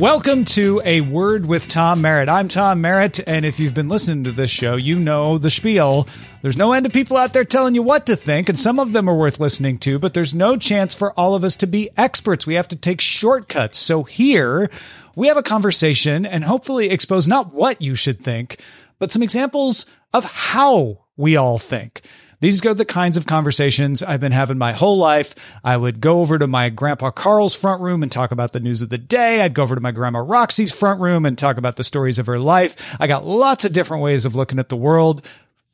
Welcome to A Word with Tom Merritt. I'm Tom Merritt, and if you've been listening to this show, you know the spiel. There's no end of people out there telling you what to think, and some of them are worth listening to, but there's no chance for all of us to be experts. We have to take shortcuts. So here, we have a conversation and hopefully expose not what you should think, but some examples of how we all think. These are the kinds of conversations I've been having my whole life. I would go over to my grandpa Carl's front room and talk about the news of the day. I'd go over to my grandma Roxy's front room and talk about the stories of her life. I got lots of different ways of looking at the world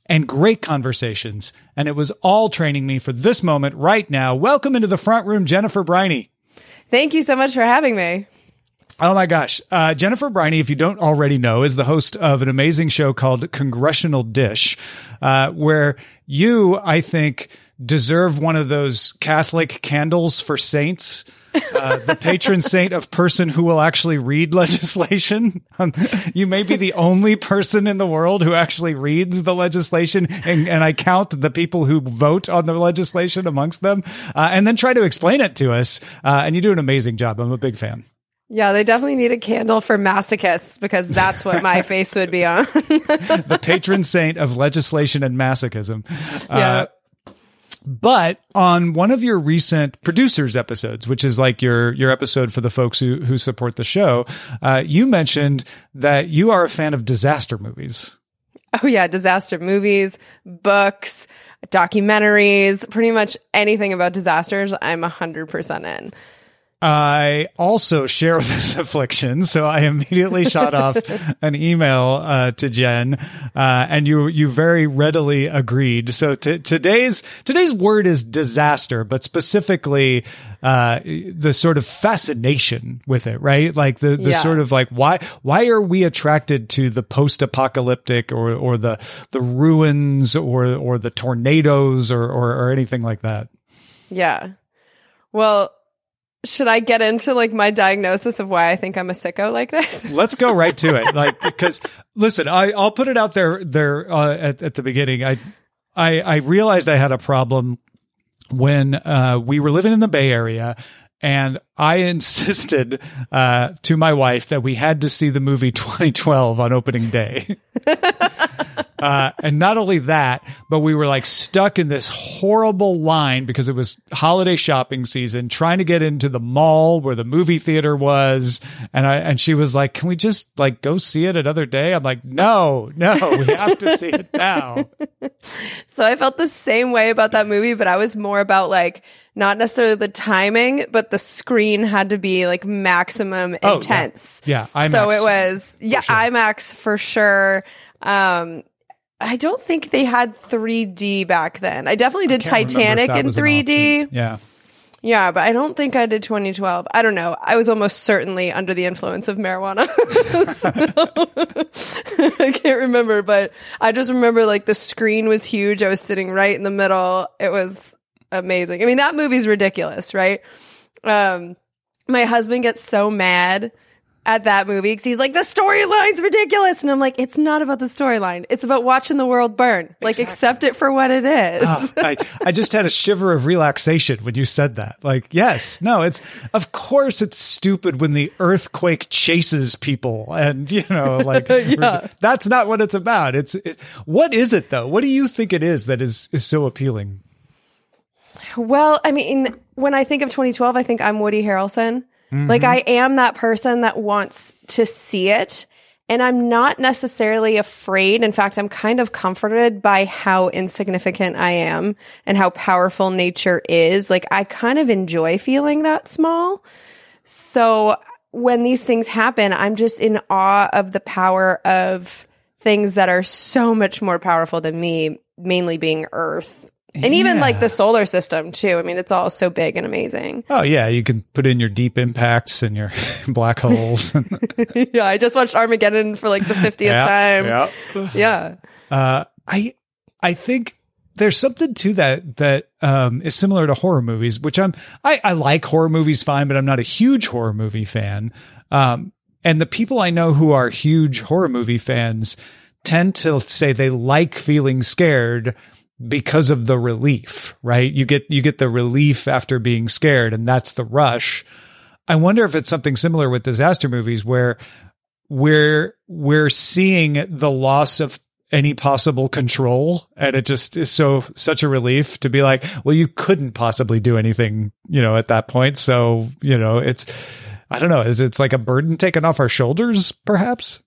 and great conversations. And it was all training me for this moment right now. Welcome into the front room, Jennifer Briney. Thank you so much for having me. Oh my gosh. Uh, Jennifer Briney, if you don't already know, is the host of an amazing show called Congressional Dish, uh, where you, I think, deserve one of those Catholic candles for saints. Uh, the patron saint of person who will actually read legislation. Um, you may be the only person in the world who actually reads the legislation, and, and I count the people who vote on the legislation amongst them, uh, and then try to explain it to us. Uh, and you do an amazing job. I'm a big fan. Yeah, they definitely need a candle for masochists because that's what my face would be on. the patron saint of legislation and masochism. Yeah. Uh, but on one of your recent producers episodes, which is like your your episode for the folks who who support the show, uh, you mentioned that you are a fan of disaster movies. Oh yeah, disaster movies, books, documentaries, pretty much anything about disasters. I'm hundred percent in. I also share this affliction, so I immediately shot off an email uh, to Jen, uh, and you you very readily agreed. So t- today's today's word is disaster, but specifically uh, the sort of fascination with it, right? Like the the yeah. sort of like why why are we attracted to the post apocalyptic or or the the ruins or or the tornadoes or, or or anything like that? Yeah. Well, should I get into like my diagnosis of why I think I'm a sicko like this? Let's go right to it. Like, because listen, I, I'll put it out there, there, uh, at, at the beginning. I, I, I realized I had a problem when, uh, we were living in the Bay Area and I insisted uh, to my wife that we had to see the movie 2012 on opening day. Uh, and not only that, but we were like stuck in this horrible line because it was holiday shopping season, trying to get into the mall where the movie theater was. And I and she was like, "Can we just like go see it another day?" I'm like, "No, no, we have to see it now." so I felt the same way about that movie, but I was more about like not necessarily the timing, but the screen had to be like maximum oh, intense. Yeah, yeah IMAX so it was yeah sure. IMAX for sure. Um, I don't think they had 3D back then. I definitely did I Titanic in 3D. Yeah. Yeah, but I don't think I did 2012. I don't know. I was almost certainly under the influence of marijuana. I can't remember, but I just remember like the screen was huge. I was sitting right in the middle. It was amazing. I mean, that movie's ridiculous, right? Um, my husband gets so mad at that movie because he's like, the storyline's ridiculous. And I'm like, it's not about the storyline. It's about watching the world burn. Like, exactly. accept it for what it is. oh, I, I just had a shiver of relaxation when you said that. Like, yes, no, it's, of course, it's stupid when the earthquake chases people. And, you know, like, yeah. that's not what it's about. It's, it, what is it though? What do you think it is that is, is so appealing? Well, I mean, when I think of 2012, I think I'm Woody Harrelson. Mm-hmm. Like I am that person that wants to see it. And I'm not necessarily afraid. In fact, I'm kind of comforted by how insignificant I am and how powerful nature is. Like I kind of enjoy feeling that small. So when these things happen, I'm just in awe of the power of things that are so much more powerful than me, mainly being Earth. And even like the solar system too. I mean, it's all so big and amazing. Oh yeah, you can put in your deep impacts and your black holes. yeah, I just watched Armageddon for like the 50th Yeah, time. yeah. Yeah. Uh, I I think there's something to that that um, is similar to horror movies, which I'm I, I like horror movies fine, but I'm not a huge horror movie fan. Um, and the people I know who are huge horror movie fans tend to say they like feeling scared because of the relief, right? You get you get the relief after being scared, and that's the rush. I wonder if it's something similar with disaster movies where we're we're seeing the loss of any possible control and it just is so such a relief to be like well you couldn't possibly do anything you know at that point so you know it's i don't know it's, it's like a burden taken off our shoulders perhaps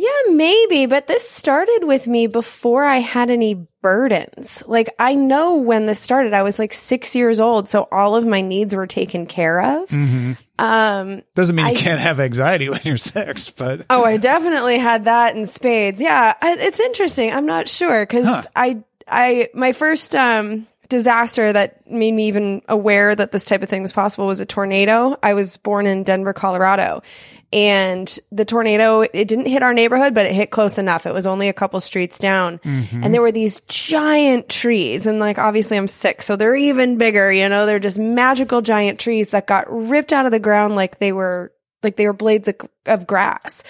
Yeah, maybe, but this started with me before I had any burdens. Like, I know when this started, I was like six years old, so all of my needs were taken care of. Um, doesn't mean you I- can't have anxiety when you're six but oh, I definitely had that in spades. Yeah, I, it's interesting. I'm not sure because I, I, my first, um, disaster that made me even aware that this type of thing was possible was a tornado. I was born in Denver, Colorado. And the tornado, it didn't hit our neighborhood, but it hit close enough. It was only a couple streets down. Mm-hmm. And there were these giant trees. And like, obviously I'm sick. So they're even bigger, you know, they're just magical giant trees that got ripped out of the ground like they were, like they were blades of, of grass.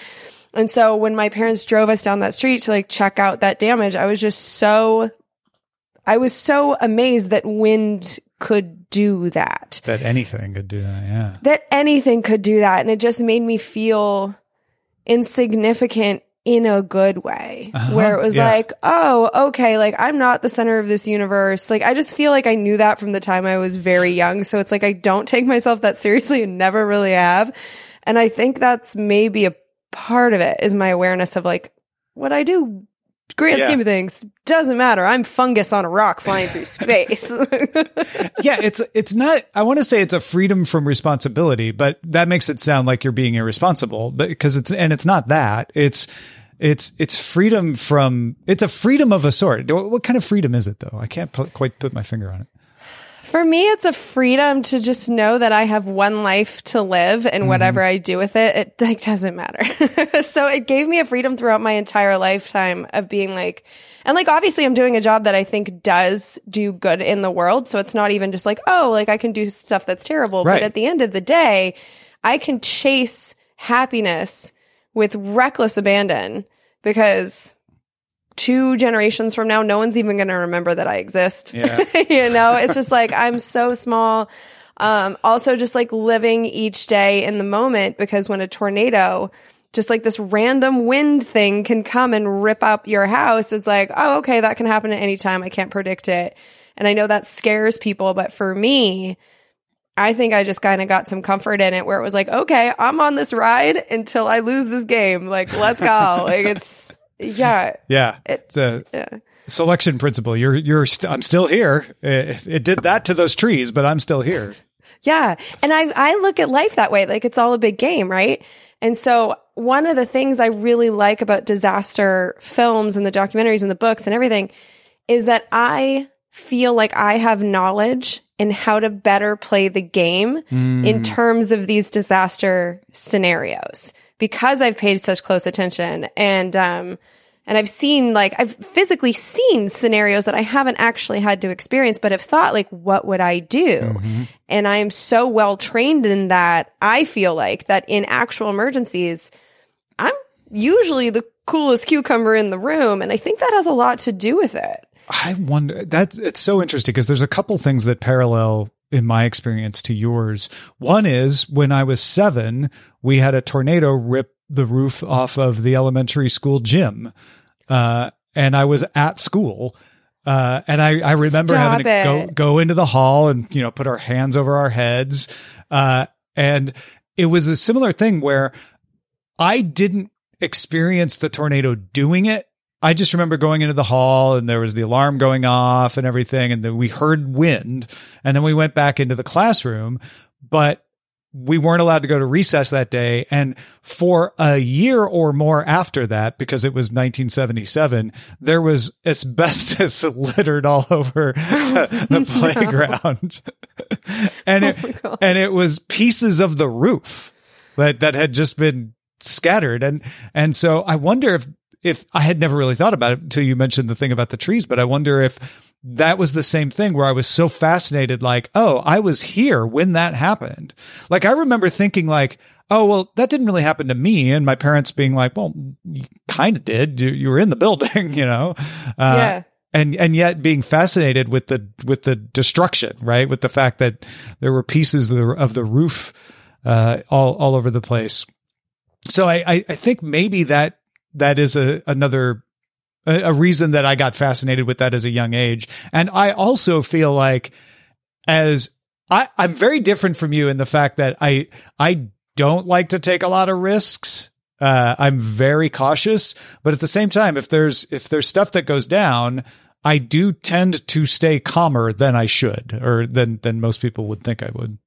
And so when my parents drove us down that street to like check out that damage, I was just so, I was so amazed that wind could do that that anything could do that yeah that anything could do that. And it just made me feel insignificant in a good way, Uh-huh, where it was yeah. like, oh, okay, like I'm not the center of this universe. Like I just feel like I knew that from the time I was very young. So it's like I don't take myself that seriously and never really have. And I think that's maybe a part of it is my awareness of like what I do. Grand Yeah. scheme of things doesn't matter. I'm fungus on a rock flying through space. yeah, it's it's not. I want to say it's a freedom from responsibility, but that makes it sound like you're being irresponsible. But because it's and it's not that. It's it's it's freedom from. It's a freedom of a sort. What what kind of freedom is it though? I can't pu- quite put my finger on it. For me, it's a freedom to just know that I have one life to live and mm-hmm. whatever I do with it, it like doesn't matter. so it gave me a freedom throughout my entire lifetime of being like, and like obviously I'm doing a job that I think does do good in the world. So it's not even just like, oh, like I can do stuff that's terrible. Right. But at the end of the day, I can chase happiness with reckless abandon because two generations from now, no one's even going to remember that I exist. Yeah. you know, it's just like I'm so small. Um, also, just like living each day in the moment because when a tornado, just like this random wind thing can come and rip up your house, it's like, oh, okay, that can happen at any time. I can't predict it. And I know that scares people, but for me, I think I just kind of got some comfort in it where it was like, okay, I'm on this ride until I lose this game. Like, let's go. like, it's, yeah. Yeah, It- it's a Yeah. selection principle. You're you're. St- I'm still here. It, it did that to those trees, but I'm still here. Yeah. And I, I look at life that way. Like it's all a big game, right? And so one of the things I really like about disaster films and the documentaries and the books and everything is that I feel like I have knowledge in how to better play the game in mm. terms of these disaster scenarios because I've paid such close attention and, um, and I've seen like, I've physically seen scenarios that I haven't actually had to experience, but have thought like, what would I do? And I am so well trained in that. I feel like that in actual emergencies, I'm usually the coolest cucumber in the room. And I think that has a lot to do with it. I wonder that's it's so interesting because there's a couple things that parallel in my experience to yours. One is when I was seven, we had a tornado rip the roof off of the elementary school gym. Uh, and I was at school. Uh, and I, I remember Stop having to go, go into the hall and, you know, put our hands over our heads. Uh, and it was a similar thing where I didn't experience the tornado doing it. I just remember going into the hall and there was the alarm going off and everything. And then we heard wind and then we went back into the classroom. But we weren't allowed to go to recess that day. And for a year or more after that, because it was 1977, there was asbestos littered all over the, the playground. and it, oh and it was pieces of the roof that, that had just been scattered. And, and so I wonder if, if I had never really thought about it until you mentioned the thing about the trees, but I wonder if that was the same thing where I was so fascinated, like, oh, I was here when that happened. Like, I remember thinking, like, oh, well, that didn't really happen to me. And my parents being like, well, you kind of did. You, you, were in the building, you know? Uh, yeah. And, and yet being fascinated with the, with the destruction, right? With the fact that there were pieces of the, of the roof, uh, all, all over the place. So I, I, I think maybe that, that is a, another a, a reason that I got fascinated with that as a young age. And I also feel like as I, I'm very different from you in the fact that I I don't like to take a lot of risks. Uh, I'm very cautious, but at the same time, if there's if there's stuff that goes down, I do tend to stay calmer than I should, or than than most people would think I would.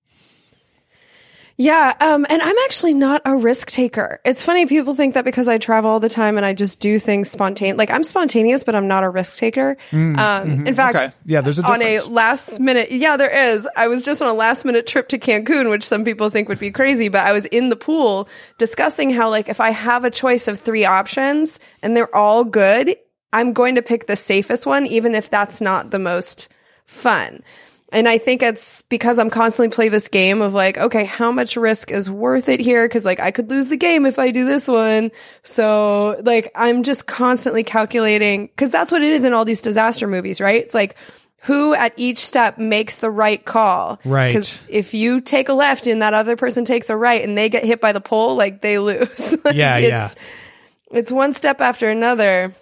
Yeah, um, and I'm actually not a risk taker. It's funny people think that because I travel all the time and I just do things spontaneous. Like I'm spontaneous, but I'm not a risk taker. Mm, um, mm-hmm. In fact, okay. yeah, there's a difference. on a last minute. Yeah, there is. I was just on a last minute trip to Cancun, which some people think would be crazy, but I was in the pool discussing how like if I have a choice of three options and they're all good, I'm going to pick the safest one, even if that's not the most fun. And I think it's because I'm constantly play this game of like, okay, how much risk is worth it here? Cause like I could lose the game if I do this one. So like I'm just constantly calculating cause that's what it is in all these disaster movies, right? It's like, who at each step makes the right call. Right. Because if you take a left and that other person takes a right and they get hit by the pole, like they lose. like yeah, it's, yeah. It's one step after another.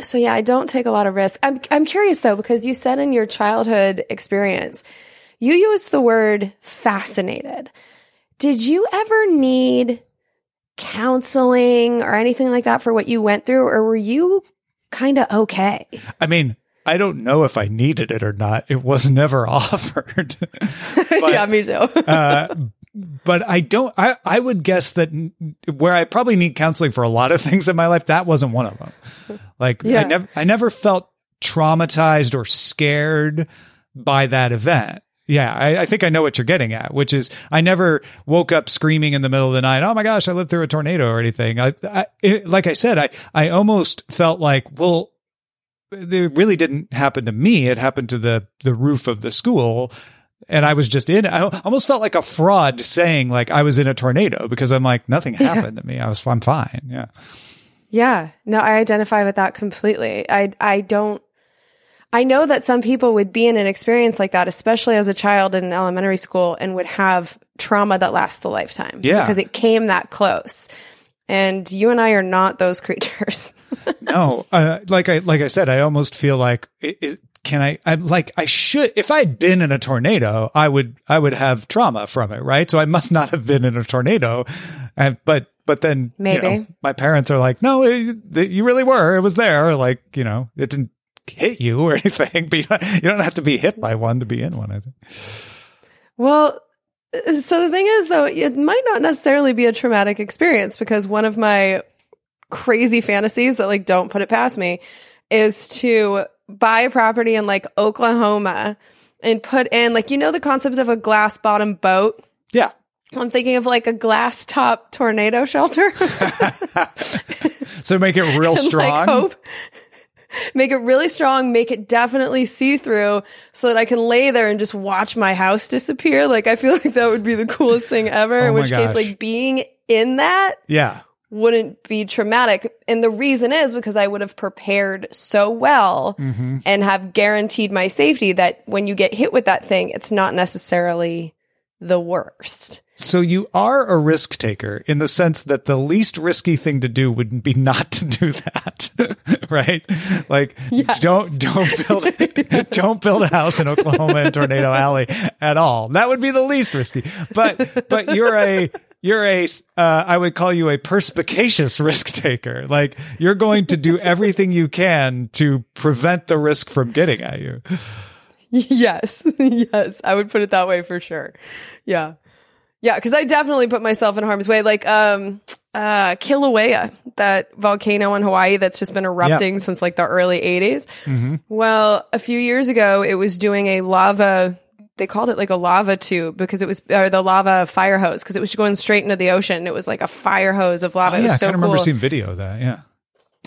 So yeah, I don't take a lot of risk. I'm I'm curious though because you said in your childhood experience, you used the word fascinated. Did you ever need counseling or anything like that for what you went through or were you kind of okay? I mean, I don't know if I needed it or not. It was never offered. but, yeah, me too. uh, but I don't, I, I would guess that where I probably need counseling for a lot of things in my life, that wasn't one of them. Like yeah. I never, I never felt traumatized or scared by that event. Yeah, I, I, think I know what you're getting at, which is I never woke up screaming in the middle of the night. Oh my gosh, I lived through a tornado or anything. I, I it, like I said, I, I almost felt like, well, it really didn't happen to me. It happened to the the roof of the school and I was just in. I almost felt like a fraud saying like I was in a tornado because I'm like nothing happened yeah. to me. I was I'm fine. Yeah. Yeah. No, I identify with that completely. I I don't I know that some people would be in an experience like that, especially as a child in elementary school and would have trauma that lasts a lifetime. Yeah. Because it came that close. And you and I are not those creatures. no, uh, like I like I said, I almost feel like it, it, can I, I'm like, I should, if I had been in a tornado, I would, I would have trauma from it, right? So I must not have been in a tornado. And, but, but then maybe you know, my parents are like, no, it, it, you really were. It was there. Like, you know, it didn't hit you or anything, but you don't have to be hit by one to be in one, I think. Well, so the thing is though, it might not necessarily be a traumatic experience because one of my crazy fantasies that like don't put it past me is to buy a property in like Oklahoma and put in like you know the concept of a glass bottom boat. Yeah. I'm thinking of like a glass top tornado shelter. so make it real strong. Like hope, make it really strong, make it definitely see through so that I can lay there and just watch my house disappear. Like I feel like that would be the coolest thing ever. Oh in which gosh. case, like being in that. Yeah wouldn't be traumatic. And the reason is because I would have prepared so well mm-hmm. and have guaranteed my safety that when you get hit with that thing, it's not necessarily the worst. So you are a risk taker in the sense that the least risky thing to do would be not to do that. right? Like yes. don't don't build don't build a house in Oklahoma and Tornado Alley at all. That would be the least risky. But but you're a you're a uh, I would call you a perspicacious risk taker. Like you're going to do everything you can to prevent the risk from getting at you. Yes. yes. I would put it that way for sure. Yeah. Yeah, because I definitely put myself in harm's way. Like um uh Kilauea, that volcano in Hawaii that's just been erupting since like the early 80s. Well, a few years ago it was doing a lava they called it like a lava tube because it was or the lava fire hose because it was going straight into the ocean. It was like a fire hose of lava. Oh, it yeah, was I so kind of cool. remember seeing video of that. Yeah.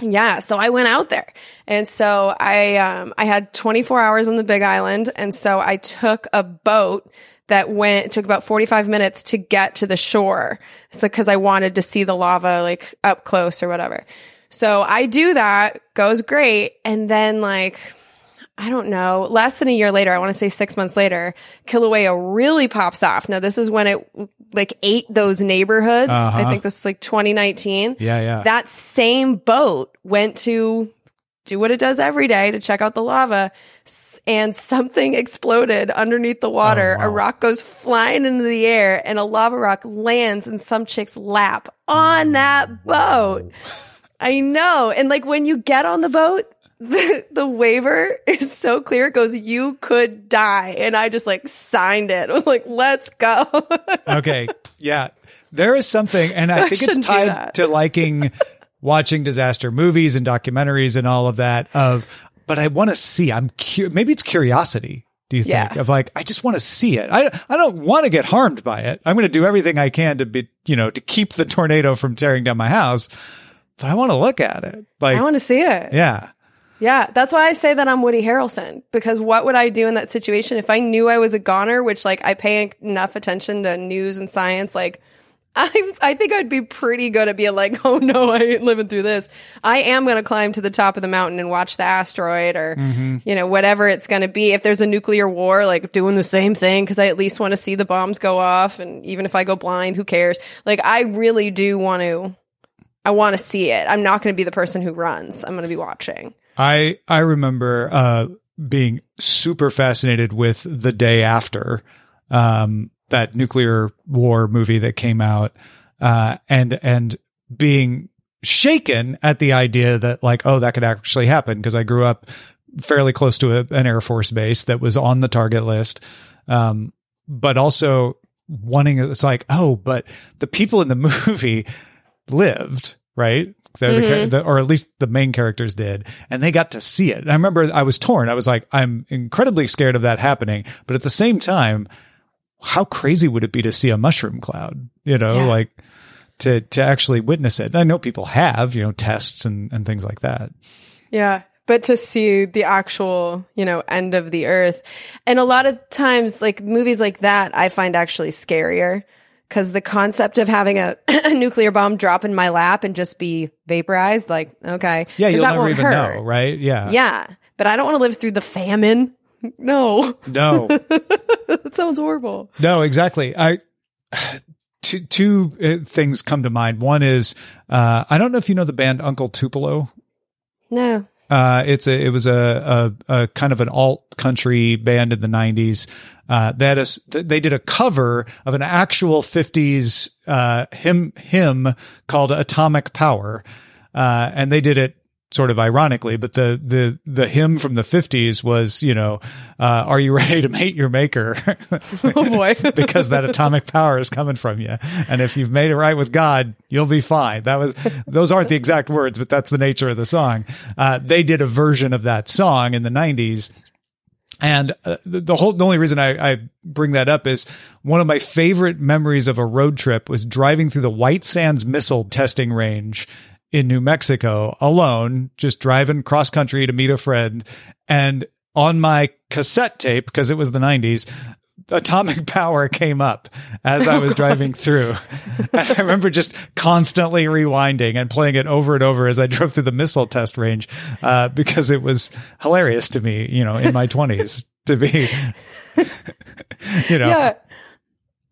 Yeah, so I went out there. And so I um I had 24 hours on the Big Island and so I took a boat that went took about 45 minutes to get to the shore. So cuz I wanted to see the lava like up close or whatever. So I do that, goes great, and then like I don't know, less than a year later, I want to say 6 months later, Kilauea really pops off. Now this is when it like ate those neighborhoods. I Uh-huh. think this is like 2019 Yeah, yeah. that same boat went to do what it does every day to check out the lava and something exploded underneath the water. Oh, A rock goes flying into the air and a lava rock lands in some chick's lap on that boat. I know. And like when you get on the boat, the, the waiver is so clear. It goes, you could die. And I just like signed it. I was like, let's go. okay. Yeah. There is something, and I I think it's tied to liking watching disaster movies and documentaries and all of that. Of, but I want to see. I'm cu- maybe it's curiosity. Do you think Yeah. of like I just want to see it? I I don't want to get harmed by it. I'm going to do everything I can to be you know to keep the tornado from tearing down my house. But I want to look at it. Like I want to see it. yeah. Yeah, that's why I say that I'm Woody Harrelson because what would I do in that situation if I knew I was a goner, which like I pay enough attention to news and science, like I I think I'd be pretty good at being like, oh no, I ain't living through this. I am going to climb to the top of the mountain and watch the asteroid or mm-hmm. you know whatever it's going to be. If there's a nuclear war, like doing the same thing because I at least want to see the bombs go off, and even if I go blind, who cares? Like I really do want to. I want to see it. I'm not going to be the person who runs. I'm going to be watching. I I remember uh, being super fascinated with the day after um, that nuclear war movie that came out, uh, and and being shaken at the idea that like oh that could actually happen because I grew up fairly close to a, an Air Force base that was on the target list, um, but also wanting it's like oh but the people in the movie lived right? They're the, char- mm-hmm. the, or at least the main characters did. And they got to see it. And i remember i was torn. I was like i'm incredibly scared of that happening. But at the same time how crazy would it be to see a mushroom cloud you know Yeah. like to to actually witness it? And i know people have you know tests and and things like that. Yeah. But to see the actual, you know, end of the earth. And a lot of times, like movies like that, I find actually scarier because the concept of having a, a nuclear bomb drop in my lap and just be vaporized, like, okay. Yeah, you'll that never won't even hurt. know right yeah Yeah. But I don't want to live through the famine. No, no that sounds horrible. No, exactly. I two two uh, things come to mind. One is uh, I don't know if you know the band Uncle Tupelo. No. Uh, it's a it was a, a, a kind of an alt country band in the '90s. Uh, that is, they did a cover of an actual '50s uh, hymn hymn called "Atomic Power," uh, and they did it sort of ironically. But the the the hymn from the '50s was, you know, uh, "Are you ready to meet your maker?" Oh boy. because that atomic power is coming from you. And if you've made it right with God, you'll be fine. That was, those aren't the exact words, but that's the nature of the song. Uh, they did a version of that song in the nineties. And uh, the, the whole, the only reason I, I bring that up is one of my favorite memories of a road trip was driving through the White Sands missile testing range in New Mexico alone, just driving cross country to meet a friend. And on my cassette tape, because it was the 90s, Atomic Power came up as I was driving through. And I remember just constantly rewinding and playing it over and over as I drove through the missile test range uh, because it was hilarious to me, you know, in my 20s to be, you know, Yeah.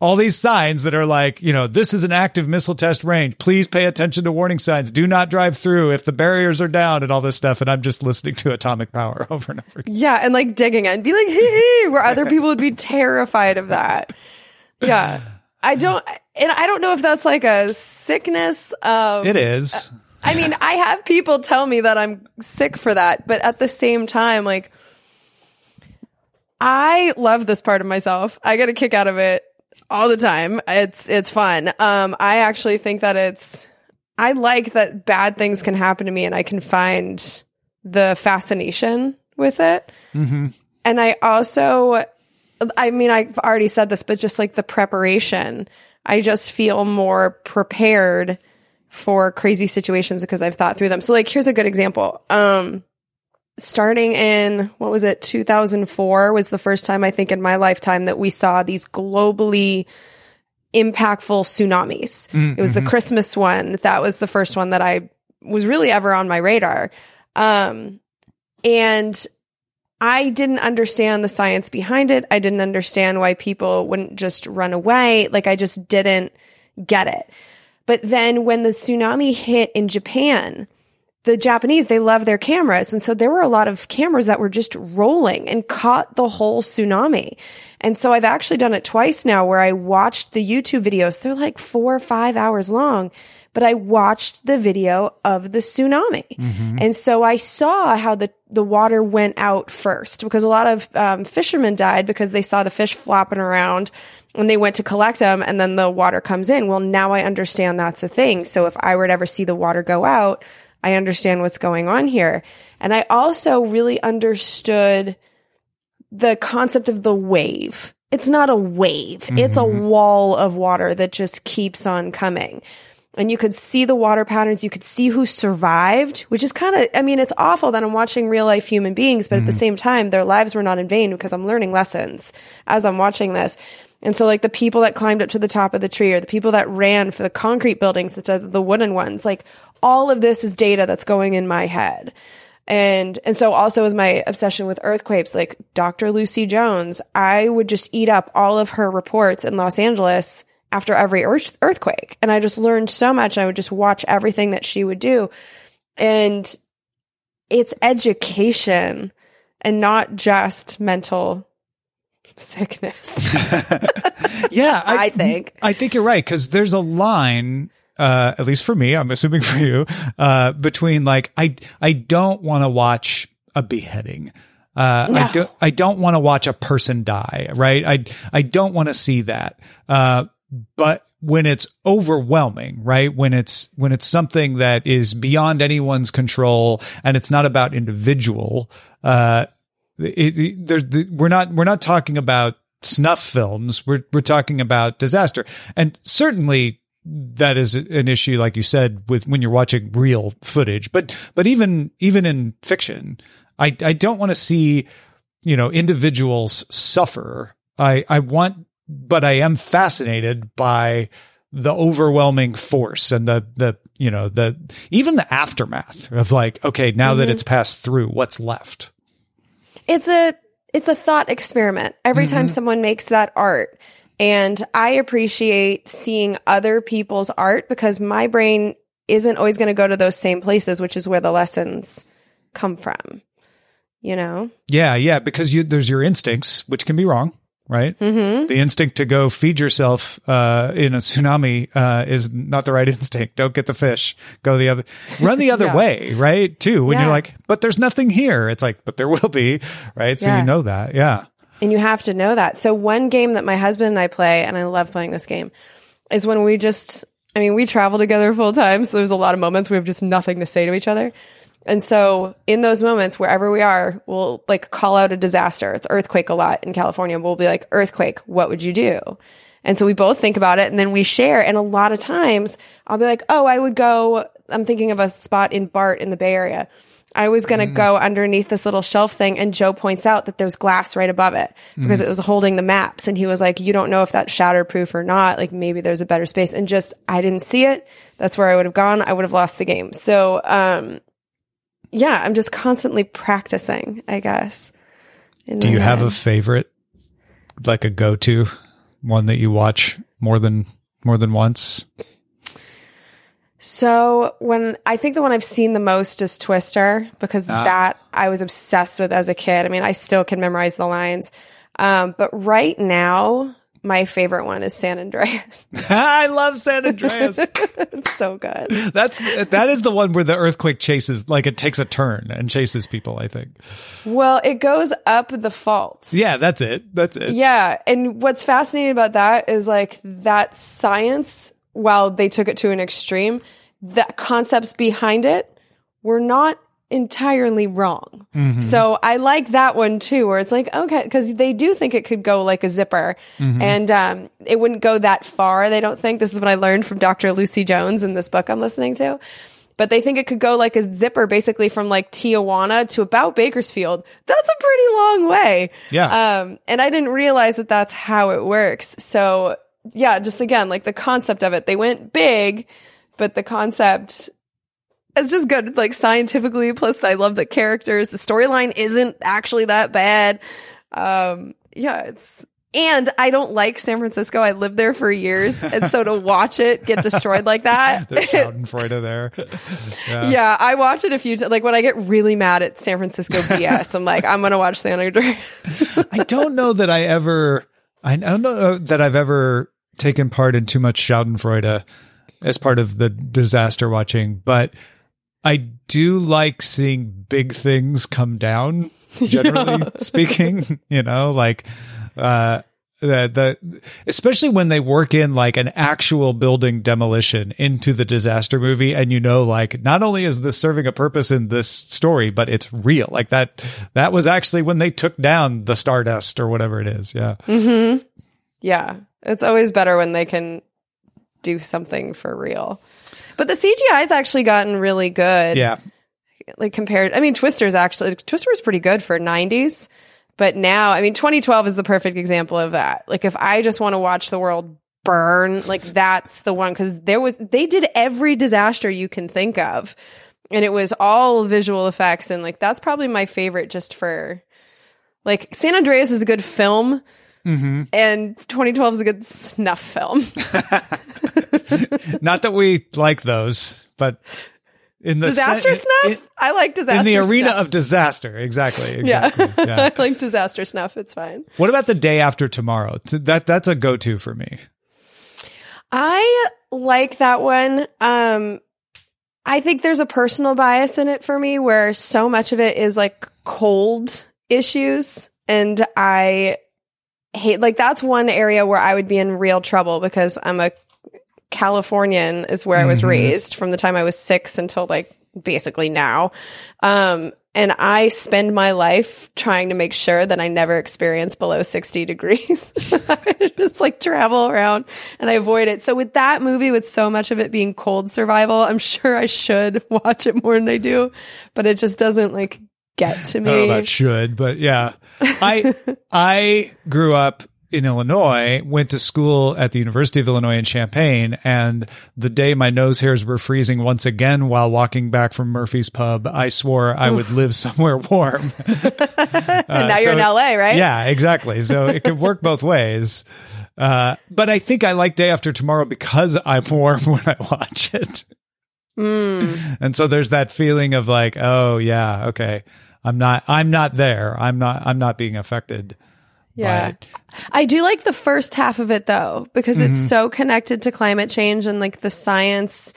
All these signs that are like, you know, this is an active missile test range. Please pay attention to warning signs. Do not drive through if the barriers are down and all this stuff. And I'm just listening to Atomic Power over and over again. Yeah, and like digging it and be like, hee hee, where other people would be terrified of that. Yeah. I don't, and I don't know if that's like a sickness. Um, It is. I mean, I have people tell me that I'm sick for that, but at the same time, like, I love this part of myself. I get a kick out of it. All the time. It's it's fun. Um, I actually think that it's. I like that bad things can happen to me, and I can find the fascination with it. Mm-hmm. And I also, I mean, I've already said this, but just like the preparation, I just feel more prepared for crazy situations because I've thought through them. So, like, here's a good example. Um, starting in what was it 2004 was the first time i think in my lifetime that we saw these globally impactful tsunamis. Mm-hmm. it was the christmas one. That was the first one that i was really ever on my radar. Um, and i didn't understand the science behind it. I didn't understand why people wouldn't just run away. Like i just didn't get it. But then when the tsunami hit in japan the Japanese, they love their cameras. And so there were a lot of cameras that were just rolling and caught the whole tsunami. And so I've actually done it twice now where I watched the YouTube videos. They're like four or five hours long, but I watched the video of the tsunami. Mm-hmm. And so I saw how the, the water went out first because a lot of um, fishermen died because they saw the fish flopping around and they went to collect them and then the water comes in. Well, now I understand that's a thing. So if I were to ever see the water go out, I understand what's going on here. And I also really understood the concept of the wave. It's not a wave. Mm-hmm. It's a mm-hmm. wall of water that just keeps on coming. And you could see the water patterns. You could see who survived, which is kind of, I mean, it's awful that I'm watching real life human beings, but mm-hmm. at the mm-hmm. same time, their lives were not in vain because I'm learning lessons as I'm watching this. And so like the people that climbed up to the top of the tree or the people that ran for the concrete buildings instead of the wooden ones, like all of this is data that's going in my head. And, and so also with my obsession with earthquakes, like Dr. Lucy Jones, I would just eat up all of her reports in Los Angeles after every earth- earthquake. And I just learned so much. I would just watch everything that she would do. And it's education and not just mental sickness. yeah, I, I, think. I think you're right because there's a line uh, at least for me, I'm assuming for you, uh, between like, I, I don't want to watch a beheading. Uh, no. I don't, I don't want to watch a person die, right? I, I don't want to see that. Uh, but when it's overwhelming, right? When it's, when it's something that is beyond anyone's control and it's not about individual, uh, it, it, we're not, we're not talking about snuff films. We're, we're talking about disaster. And certainly that is an issue, like you said, with when you're watching real footage. But but even even in fiction, I I don't want to see you know individuals suffer. I I want, but I am fascinated by the overwhelming force and the the you know the even the aftermath of like okay now mm-hmm. that it's passed through what's left it's a it's a thought experiment every mm-hmm. time someone makes that art and I appreciate seeing other people's art because my brain isn't always going to go to those same places, which is where the lessons come from. You know? Yeah, yeah, because you there's your instincts, which can be wrong, right? Mm-hmm. The instinct to go feed yourself uh, in a tsunami uh, is not the right instinct. Don't get the fish. Go the other, run the other yeah. way, right? Too when yeah. you're like, but there's nothing here. It's like, but there will be, right? So yeah. you know that, yeah. And you have to know that. So one game that my husband and I play, and I love playing this game, is when we just, I mean, we travel together full time. So there's a lot of moments we have just nothing to say to each other. And so in those moments, wherever we are, we'll like call out a disaster. It's earthquake a lot in California. We'll be like, earthquake, what would you do? And so we both think about it and then we share. And a lot of times I'll be like, oh, I would go, I'm thinking of a spot in BART in the Bay Area. I was going to mm. go underneath this little shelf thing and Joe points out that there's glass right above it because mm. it was holding the maps. And he was like, you don't know if that's shatterproof or not. Like maybe there's a better space. And just, I didn't see it. That's where I would have gone. I would have lost the game. So, um, yeah, I'm just constantly practicing, I guess. Do you head. have a favorite, like a go to one that you watch more than, more than once? So when I think the one I've seen the most is Twister because ah. that I was obsessed with as a kid. I mean, I still can memorize the lines. Um, but right now, my favorite one is San Andreas. I love San Andreas. it's so good. That's that is the one where the earthquake chases like it takes a turn and chases people, I think. Well, it goes up the faults. Yeah, that's it. That's it. Yeah, and what's fascinating about that is like that science while they took it to an extreme, the concepts behind it were not entirely wrong. Mm-hmm. So I like that one too, where it's like, okay, because they do think it could go like a zipper mm-hmm. and um, it wouldn't go that far. They don't think this is what I learned from Dr. Lucy Jones in this book I'm listening to. But they think it could go like a zipper basically from like Tijuana to about Bakersfield. That's a pretty long way. Yeah. Um, and I didn't realize that that's how it works. So yeah, just again, like the concept of it, they went big, but the concept it's just good, like scientifically. Plus, I love the characters. The storyline isn't actually that bad. Um, yeah, it's and I don't like San Francisco. I lived there for years, and so to watch it get destroyed like that, There's Schadenfreude there. Yeah. yeah, I watch it a few times. Like when I get really mad at San Francisco BS, I'm like, I'm gonna watch San Andreas. I don't know that I ever. I don't know that I've ever taken part in too much Schadenfreude as part of the disaster watching, but I do like seeing big things come down, generally yeah. speaking, you know, like, uh, the, the especially when they work in like an actual building demolition into the disaster movie and you know like not only is this serving a purpose in this story but it's real like that that was actually when they took down the stardust or whatever it is yeah mm-hmm. yeah it's always better when they can do something for real but the CGI's actually gotten really good. Yeah. Like compared, I mean, Twister's actually, Twister was pretty good for 90s. But now, I mean, 2012 is the perfect example of that. Like, if I just want to watch the world burn, like, that's the one. Cause there was, they did every disaster you can think of. And it was all visual effects. And like, that's probably my favorite just for, like, San Andreas is a good film. Mm-hmm. And 2012 is a good snuff film. Not that we like those, but in the disaster sen- snuff, in, I like disaster. In the arena snuff. of disaster, exactly. exactly. Yeah, yeah. I like disaster snuff. It's fine. What about the day after tomorrow? That that's a go to for me. I like that one. Um, I think there's a personal bias in it for me, where so much of it is like cold issues, and I hate like that's one area where I would be in real trouble because I'm a Californian is where mm-hmm. I was mm-hmm. raised from the time I was six until like basically now. Um, and I spend my life trying to make sure that I never experience below 60 degrees. I just like travel around and I avoid it. So with that movie, with so much of it being cold survival, I'm sure I should watch it more than I do, but it just doesn't like get to me. I don't know about should, but yeah. I I grew up in Illinois, went to school at the University of Illinois in Champaign, and the day my nose hairs were freezing once again while walking back from Murphy's Pub, I swore I would live somewhere warm. uh, now you're in LA, right? Yeah, exactly. So it could work both ways. Uh, but I think I like Day After Tomorrow because I'm warm when I watch it. Mm. And so there's that feeling of like, oh yeah, okay. I'm not I'm not there. I'm not I'm not being affected. Yeah. I do like the first half of it though, because mm-hmm. it's so connected to climate change and like the science.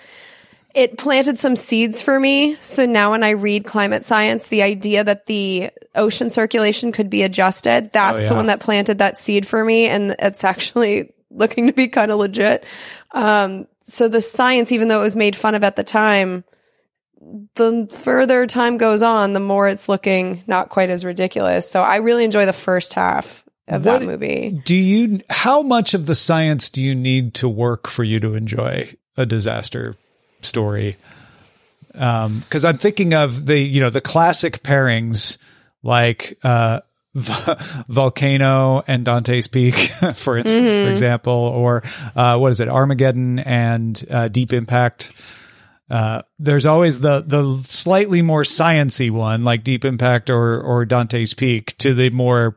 It planted some seeds for me. So now when I read climate science, the idea that the ocean circulation could be adjusted, that's oh, yeah. the one that planted that seed for me. And it's actually looking to be kind of legit. Um, so the science, even though it was made fun of at the time, the further time goes on, the more it's looking not quite as ridiculous. So I really enjoy the first half of what, that movie. Do you, how much of the science do you need to work for you to enjoy a disaster story? Um, cause I'm thinking of the, you know, the classic pairings like, uh, Volcano and Dante's Peak, for, its, mm-hmm. for example, or uh, what is it, Armageddon and uh, Deep Impact. Uh, there's always the the slightly more sciency one, like Deep Impact or or Dante's Peak, to the more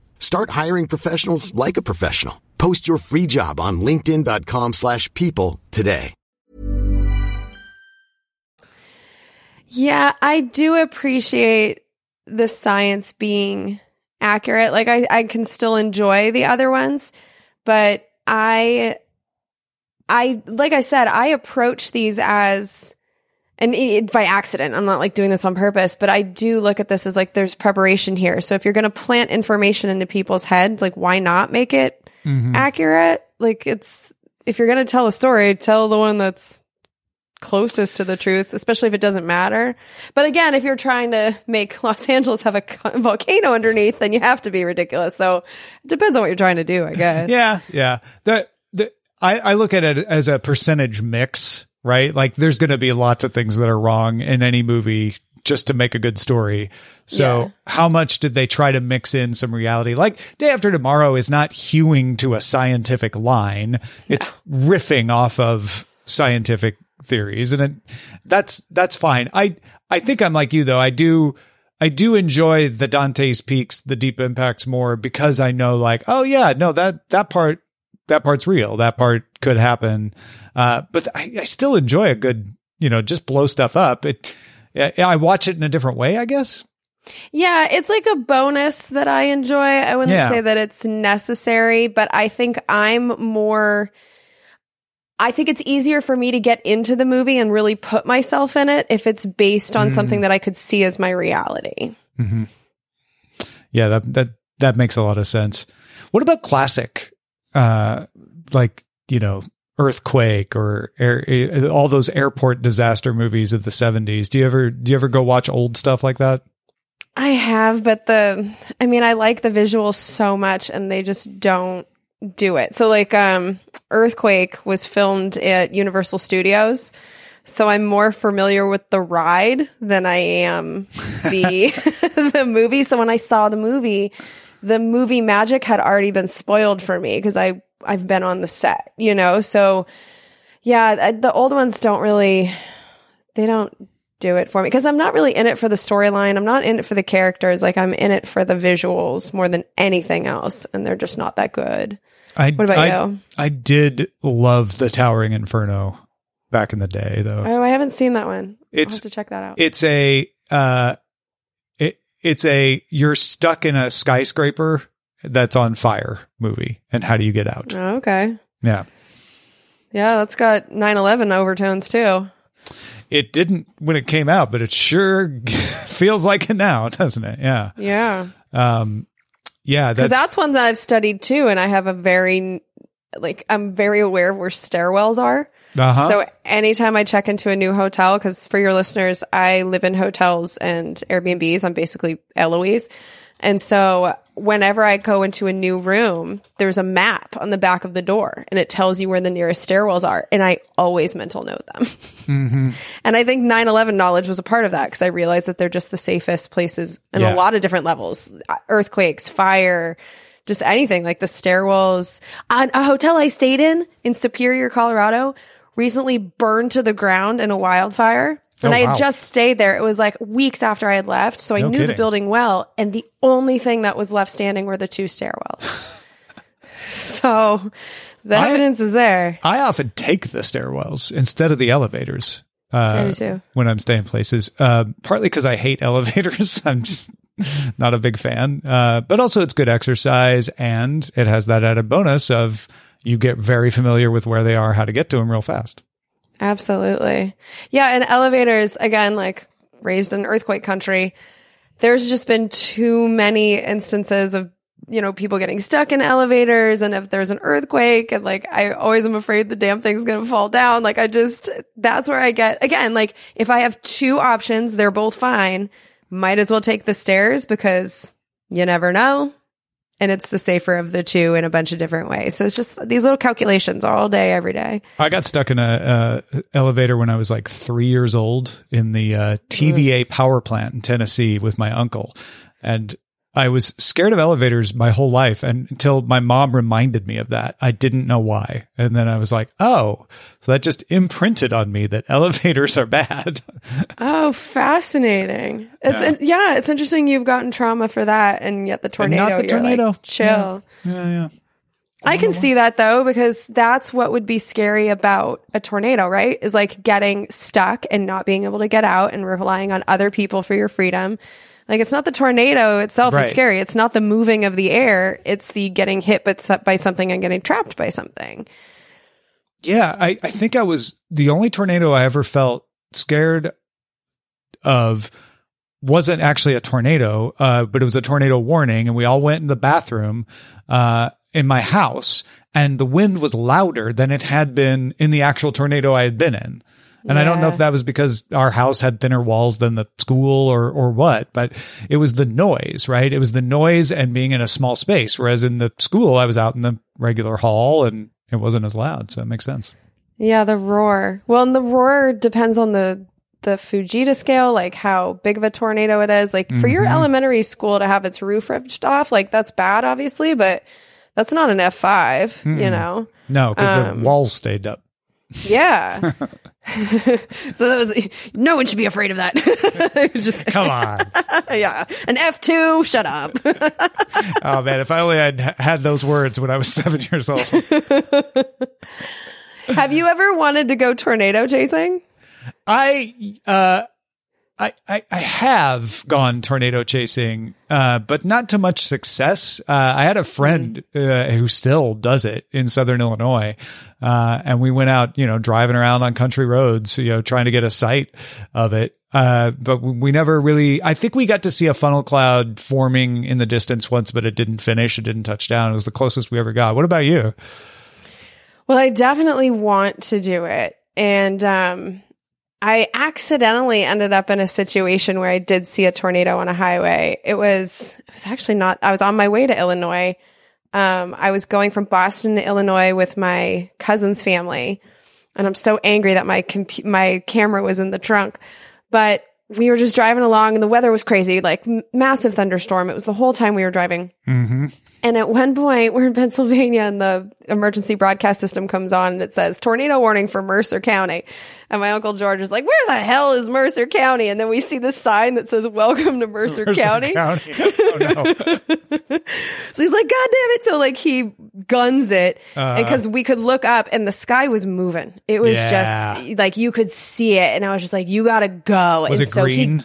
Start hiring professionals like a professional. Post your free job on linkedin.com/people slash people today. Yeah, I do appreciate the science being accurate. Like I, I can still enjoy the other ones, but I I like I said, I approach these as and it, by accident. I'm not like doing this on purpose, but I do look at this as like there's preparation here. So if you're going to plant information into people's heads, like why not make it mm-hmm. accurate? Like it's if you're going to tell a story, tell the one that's closest to the truth, especially if it doesn't matter. But again, if you're trying to make Los Angeles have a volcano underneath, then you have to be ridiculous. So it depends on what you're trying to do, I guess. Yeah, yeah. The the I, I look at it as a percentage mix, right? Like there's going to be lots of things that are wrong in any movie just to make a good story. So Yeah. how much did they try to mix in some reality? Like Day After Tomorrow is not hewing to a scientific line. It's riffing off of scientific theories and it, that's that's fine. I I think I'm like you though. I do I do enjoy the Dante's Peaks, the deep impacts more because I know like, oh yeah, no, that that part that part's real. That part could happen. Uh, but I, I still enjoy a good, you know, just blow stuff up. It, I I watch it in a different way, I guess. Yeah, it's like a bonus that I enjoy. I wouldn't Yeah. say that it's necessary, but I think I'm more I think it's easier for me to get into the movie and really put myself in it if it's based on something that I could see as my reality. Yeah, that that that makes a lot of sense. What about classic, uh, like you know, earthquake or air, eh, all those airport disaster movies of the seventies? Do you ever do you ever go watch old stuff like that? I have, but the I mean, I like the visuals so much and they just don't do it. So like um Earthquake was filmed at Universal Studios. So I'm more familiar with the ride than I am the the movie. So when I saw the movie, the movie magic had already been spoiled for me because I I've been on the set, you know. So yeah, the old ones don't really they don't do it for me because I'm not really in it for the storyline. I'm not in it for the characters. Like I'm in it for the visuals more than anything else, and they're just not that good. I, What about I, you? I did love the Towering Inferno back in the day, though. Oh, I haven't seen that one. It's- I'll have to check that out. it's a uh it's a you're stuck in a skyscraper that's on fire movie and how do you get out oh, okay. yeah Yeah, that's got 9/11 overtones too. it didn't when it came out but it sure feels like it now doesn't it yeah Yeah, um yeah because that's, that's one that I've studied too, and I have a very like I'm very aware of where stairwells are. Uh-huh. So anytime I check into a new hotel, because for your listeners, I live in hotels and Airbnbs. I'm basically Eloise. And so whenever I go into a new room, there's a map on the back of the door and it tells you where the nearest stairwells are. And I always mental note them. And I think 9 11 knowledge was a part of that because I realized that they're just the safest places in Yeah. a lot of different levels earthquakes, fire, just anything like the stairwells. A, a hotel I stayed in in Superior, Colorado recently burned to the ground in a wildfire. And Oh, I had wow. just stayed there. It was like weeks after I had left. So I No knew the building well. And the only thing that was left standing were the two stairwells. so the I- evidence is there. i often take the stairwells instead of the elevators uh I do too. when i'm staying places uh partly because i hate elevators i'm just not a big fan uh but also it's good exercise and it has that added bonus of you get very familiar with where they are how to get to them real fast Absolutely. Yeah. And elevators, again, like raised in earthquake country, there's just been too many instances of, you know, people getting stuck in elevators. And if there's an earthquake and like, I always am afraid the damn thing's going to fall down. Like I just, that's where I get, again, like if I have two options, they're both fine. Might as well take the stairs because you never know. And it's the safer of the two in a bunch of different ways. So it's just these little calculations all day, every day. I got stuck in a, uh elevator when I was like three years old in the uh, TVA power plant in Tennessee with my uncle, and I was scared of elevators my whole life and until my mom reminded me of that. I didn't know why. And then I was like, oh, so that just imprinted on me that elevators are bad. Oh, fascinating. It's yeah. yeah, it's interesting you've gotten trauma for that and yet the tornado, not the tornado. Like, chill. Yeah, yeah. yeah. I, I can see that though, because that's what would be scary about a tornado, right? Is like getting stuck and not being able to get out and relying on other people for your freedom. Like it's not the tornado itself Right. that's scary. It's not the moving of the air. It's the getting hit by by something and getting trapped by something. Yeah, I, I think I was the only tornado I ever felt scared of wasn't actually a tornado, uh, but it was a tornado warning. And we all went in the bathroom uh, in my house, and the wind was louder than it had been in the actual tornado I had been in. And I don't know if that was because our house had thinner walls than the school or or what, but it was the noise, right? It was the noise and being in a small space. Whereas in the school, I was out in the regular hall and it wasn't as loud. So it makes sense. Yeah, the roar. Well, and the roar depends on the the Fujita scale, like how big of a tornado it is. Like for your mm-hmm. elementary school to have its roof ripped off, like that's bad, obviously, but that's not an F 5 you know? No, because the um, walls stayed up. Yeah. so that was no one should be afraid of that. Just Come on. yeah, an F two. Shut up. oh man, if I only had had those words when I was seven years old. Have you ever wanted to go tornado chasing? I uh I, I, I have gone tornado chasing, uh, but not to much success. Uh, I had a friend uh, who still does it in Southern Illinois, uh, and we went out, you know, driving around on country roads, you know, trying to get a sight of it. Uh, but we never really. I think we got to see a funnel cloud forming in the distance once, but it didn't finish. It didn't touch down. It was the closest we ever got. What about you? Well, I definitely want to do it. And um, I accidentally ended up in a situation where I did see a tornado on a highway. It was it was actually not I was on my way to Illinois. Um, I was going from Boston to Illinois with my cousin's family. And I'm so angry that my compu- my camera was in the trunk. But we were just driving along and the weather was crazy, like m- massive thunderstorm. It was the whole time we were driving. And at one point, we're in Pennsylvania and the emergency broadcast system comes on and it says tornado warning for Mercer County. And my uncle George is like, where the hell is Mercer County? And then we see this sign that says, welcome to Mercer, Mercer County. County. Oh no. So he's like, God damn it. So like he guns it Uh-huh. because we could look up and the sky was moving. It was Yeah. just like you could see it. And I was just like, you gotta go. Was and it so he- green?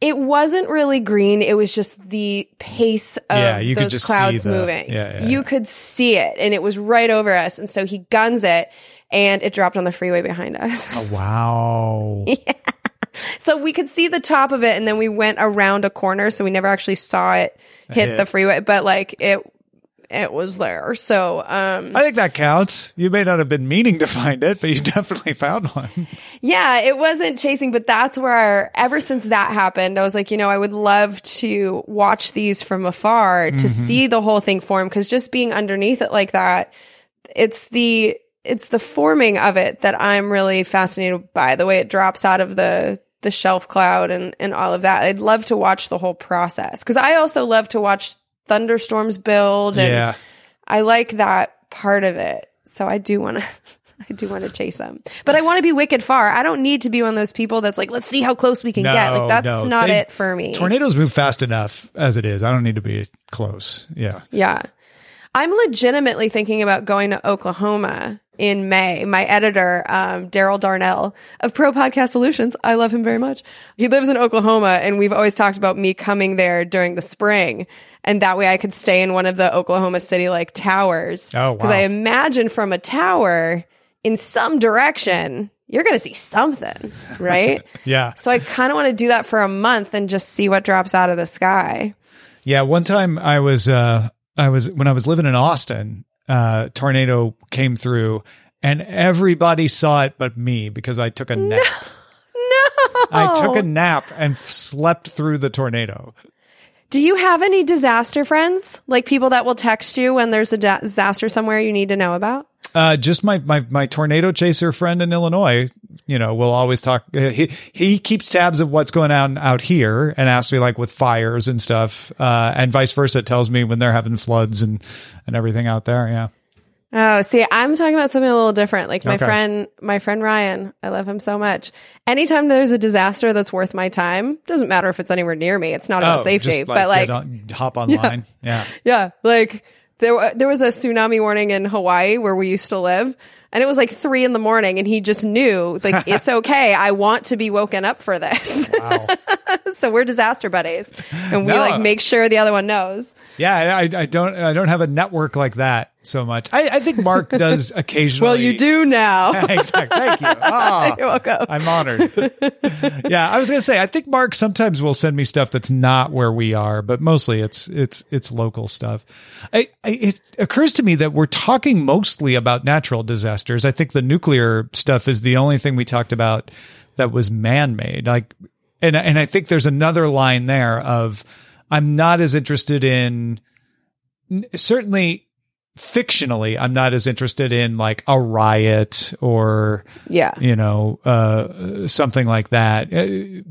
It wasn't really green. It was just the pace of Yeah, you could those just clouds see the- moving. yeah, yeah, you could see it, and it was right over us. And so he guns it, and it dropped on the freeway behind us. Oh, wow. yeah. so we could see the top of it, and then we went around a corner, so we never actually saw it hit Hit. the freeway. But like it, it was there. So um, I think that counts. You may not have been meaning to find it, but you definitely found one. Yeah, it wasn't chasing, but that's where ever since that happened, I was like, you know, I would love to watch these from afar to see the whole thing form because just being underneath it like that, it's the it's the forming of it that I'm really fascinated by the way it drops out of the the shelf cloud and and all of that. I'd love to watch the whole process because I also love to watch thunderstorms build and Yeah. I like that part of it. So I do want to I do want to chase them. But I want to be wicked far. I don't need to be one of those people that's like, let's see how close we can get. Like that's no. not They- it for me. Tornadoes move fast enough as it is. I don't need to be close. Yeah. Yeah. I'm legitimately thinking about going to Oklahoma in May. My editor, um, Daryl Darnell of Pro Podcast Solutions, I love him very much. He lives in Oklahoma, and we've always talked about me coming there during the spring. And that way I could stay in one of the Oklahoma City like towers. Oh, wow. Because I imagine from a tower in some direction, you're going to see something, right? Yeah. so I kind of want to do that for a month and just see what drops out of the sky. Yeah. One time I was, uh, I was, when I was living in Austin, uh, tornado came through and everybody saw it but me because I took a nap. No. I took a nap and slept through the tornado. Do you have any disaster friends? Like people that will text you when there's a da- disaster somewhere you need to know about? Uh, just my, my, my tornado chaser friend in Illinois, you know, will always talk. uh, He, he keeps tabs of what's going on out here and asks me like with fires and stuff. Uh, and vice versa it tells me when they're having floods and, and everything out there. Yeah. Oh, see, I'm talking about something a little different. Like my Okay. friend, my friend Ryan, I love him so much. Anytime there's a disaster that's worth my time, doesn't matter if it's anywhere near me. It's not about safety, Oh, just, but like, on- hop online. Yeah. yeah, like there there was a tsunami warning in Hawaii where we used to live, and it was like three in the morning, and he just knew like it's okay. I want to be woken up for this. so we're disaster buddies, and we No. like make sure the other one knows. Yeah. I, I don't, I don't have a network like that so much. I, I think Mark does occasionally. Well, you do now. exactly. Thank you. Ah, You're welcome. I'm honored. yeah, I was gonna say I think Mark sometimes will send me stuff that's not where we are, but mostly it's it's it's local stuff. I, I, it occurs to me that we're talking mostly about natural disasters. I think the nuclear stuff is the only thing we talked about that was man made. Like, and and I think there's another line there of I'm not as interested in certainly fictionally i'm not as interested in like a riot or Yeah. you know uh something like that. Uh,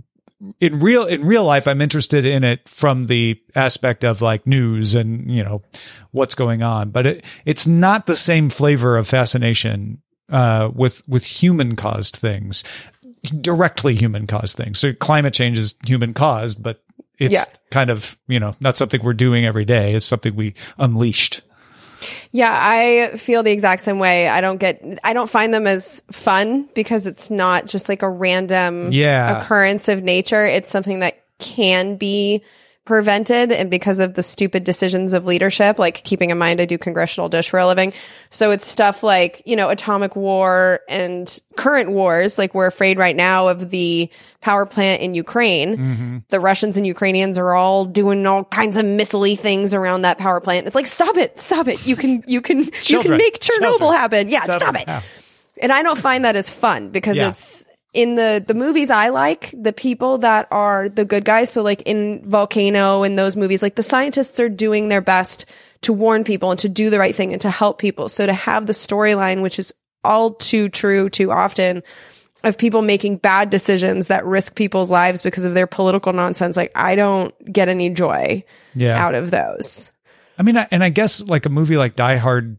in real in real life i'm interested in it from the aspect of like news and you know what's going on. But it it's not the same flavor of fascination uh with with human caused things directly human caused things. So climate change is human caused but it's Yeah. kind of you know not something we're doing every day. It's something we unleashed Yeah, I feel the exact same way. I don't get, I don't find them as fun because it's not just like a random Yeah. occurrence of nature. It's something that can be prevented and because of the stupid decisions of leadership, like keeping in mind I do congressional dish for a living. So it's stuff like, you know, atomic war and current wars. Like we're afraid right now of the power plant in Ukraine. Mm-hmm. The Russians and Ukrainians are all doing all kinds of missile things around that power plant. It's like, stop it, stop it. You can, you can, you can make Chernobyl Children. happen. Yeah, Stop it. Yeah. And I don't find that as fun because Yeah. it's in the the movies I like, the people that are the good guys, so like in Volcano and those movies, like the scientists are doing their best to warn people and to do the right thing and to help people. So to have the storyline which is all too true too often of people making bad decisions that risk people's lives because of their political nonsense, like I don't get any joy Yeah. out of those. I mean, I- and I guess like a movie like Die Hard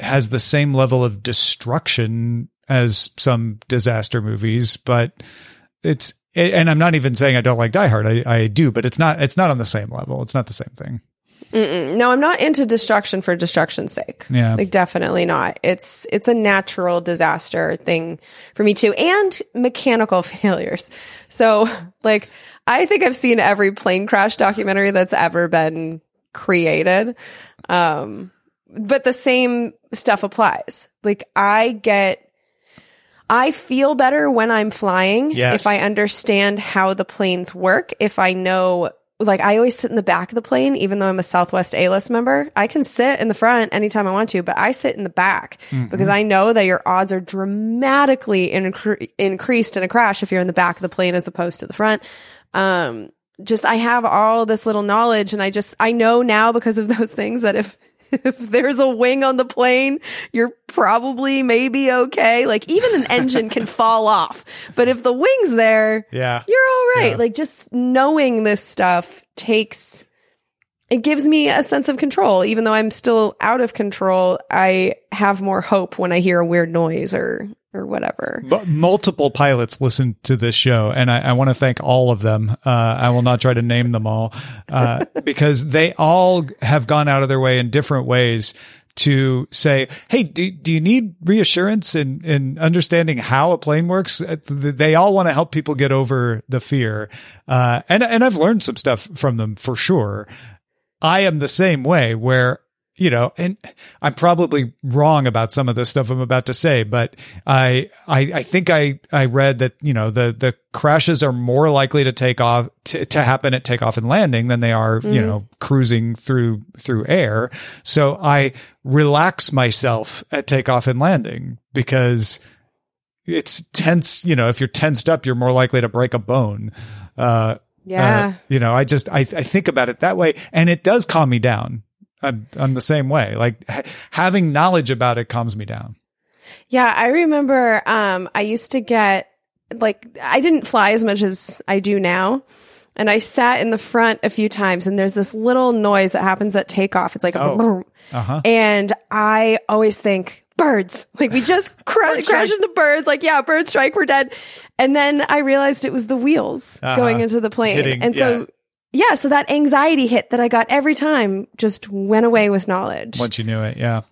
has the same level of destruction as some disaster movies, but it's, and I'm not even saying I don't like Die Hard. I, I do, but it's not, it's not on the same level. It's not the same thing. No, I'm not into destruction for destruction's sake. Yeah. Like definitely not. It's it's a natural disaster thing for me too and mechanical failures. So, like I think I've seen every plane crash documentary that's ever been created. Um but the same stuff applies. Like I get I feel better when I'm flying Yes. if I understand how the planes work, if I know like I always sit in the back of the plane even though I'm a Southwest A-list member. I can sit in the front anytime I want to, but I sit in the back because I know that your odds are dramatically incre- increased in a crash if you're in the back of the plane as opposed to the front. Um just I have all this little knowledge and I just I know now because of those things that if if there's a wing on the plane, you're probably maybe okay. Like even an engine can fall off, but if the wing's there, Yeah. you're all right. Yeah. Like just knowing this stuff takes it gives me a sense of control. Even though I'm still out of control, I have more hope when I hear a weird noise or or whatever. But multiple pilots listen to this show, and I, I want to thank all of them. Uh, I will not try to name them all uh, because they all have gone out of their way in different ways to say, "Hey, do, do you need reassurance in in understanding how a plane works?" Uh, They all want to help people get over the fear, uh, and and I've learned some stuff from them for sure. I am the same way where you know, and I'm probably wrong about some of the stuff I'm about to say, but I, I, I think I, I read that, you know, the, the crashes are more likely to take off, to, to happen at takeoff and landing than they are, you know, cruising through, through air. So I relax myself at takeoff and landing because it's tense. You know, if you're tensed up, you're more likely to break a bone. Uh, Yeah. Uh, you know, I just I, I think about it that way, and it does calm me down. On, on the same way, like ha- having knowledge about it calms me down. Yeah, I remember um I used to get like I didn't fly as much as I do now. And I sat in the front a few times and there's this little noise that happens at takeoff. It's like Oh. Uh-huh. and I always think birds. Like we just cra- crashed into birds. Like yeah, bird strike, we're dead. And then I realized it was the wheels Uh-huh. going into the plane. Hitting, and so yeah, so that anxiety hit that I got every time just went away with knowledge. Once you knew it, yeah.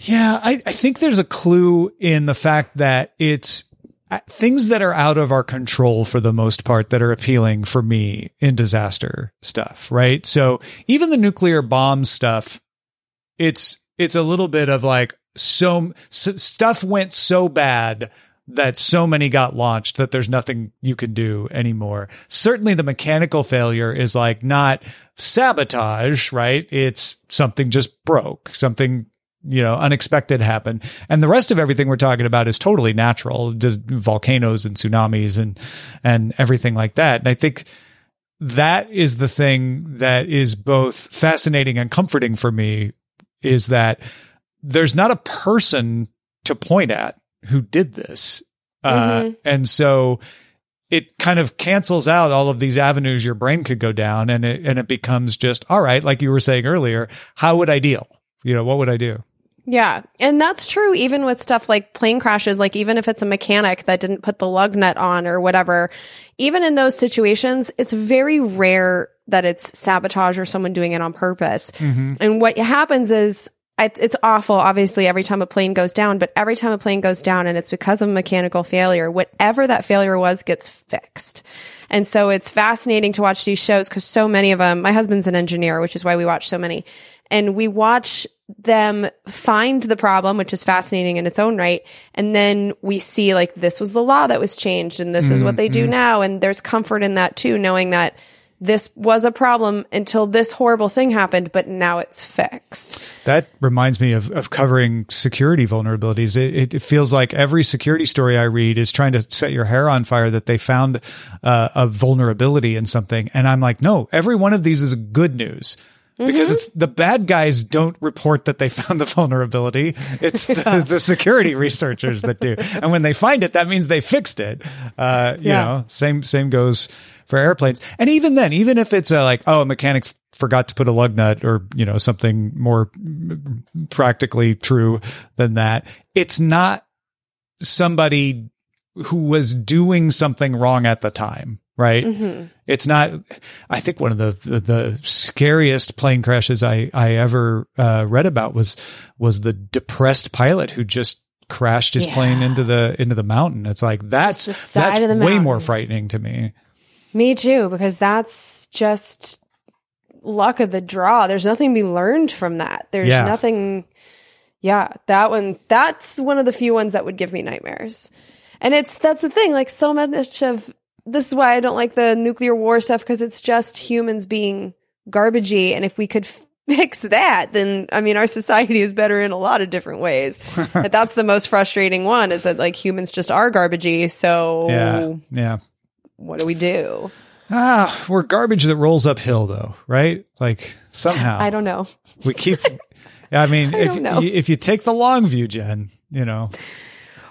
Yeah, I, I think there's a clue in the fact that it's uh, things that are out of our control for the most part that are appealing for me in disaster stuff, right? So even the nuclear bomb stuff, it's it's a little bit of like so, so stuff went so bad that so many got launched that there's nothing you can do anymore. Certainly the mechanical failure is like not sabotage, right? It's something just broke, something you know, unexpected happened. And the rest of everything we're talking about is totally natural, just volcanoes and tsunamis and, and everything like that. And I think that is the thing that is both fascinating and comforting for me is that there's not a person to point at who did this. Uh, and so it kind of cancels out all of these avenues your brain could go down and it, and it becomes just, all right, like you were saying earlier, how would I deal? You know, what would I do? Yeah. And that's true even with stuff like plane crashes, like even if it's a mechanic that didn't put the lug nut on or whatever, even in those situations, it's very rare that it's sabotage or someone doing it on purpose. And what happens is it's awful, obviously, every time a plane goes down, but every time a plane goes down and it's because of mechanical failure, whatever that failure was gets fixed. And so it's fascinating to watch these shows because so many of them, my husband's an engineer, which is why we watch so many. And we watch them find the problem, which is fascinating in its own right. And then we see like this was the law that was changed and this is what mm-hmm, they do mm-hmm. now. And there's comfort in that too, knowing that this was a problem until this horrible thing happened, but now it's fixed. That reminds me of, of covering security vulnerabilities. It, it feels like every security story I read is trying to set your hair on fire that they found uh, a vulnerability in something. And I'm like, no, every one of these is good news. Because it's the bad guys don't report that they found the vulnerability. It's the, the security researchers that do. And when they find it, that means they fixed it. Uh, you Yeah. know, same, same goes for airplanes. And even then, even if it's a, like, oh, a mechanic f- forgot to put a lug nut or, you know, something more practically true than that, it's not somebody who was doing something wrong at the time. Right. It's not, I think one of the, the, the scariest plane crashes I, I ever, uh, read about was, was the depressed pilot who just crashed his plane into the, into the mountain. It's like, that's, that's of the way mountain. more frightening to me. Me too, because that's just luck of the draw. There's nothing to be learned from that. There's Yeah. nothing. Yeah, that one, that's one of the few ones that would give me nightmares. And it's, that's the thing, like so much of, this is why I don't like the nuclear war stuff, because it's just humans being garbagey. And if we could fix that, then, I mean, our society is better in a lot of different ways. but that's the most frustrating one is that like humans just are garbagey. So Yeah. Yeah. What do we do? Ah, we're garbage that rolls uphill though, right? Like somehow I don't know. we keep, I mean, if, don't know. if you take the long view, Jen, you know,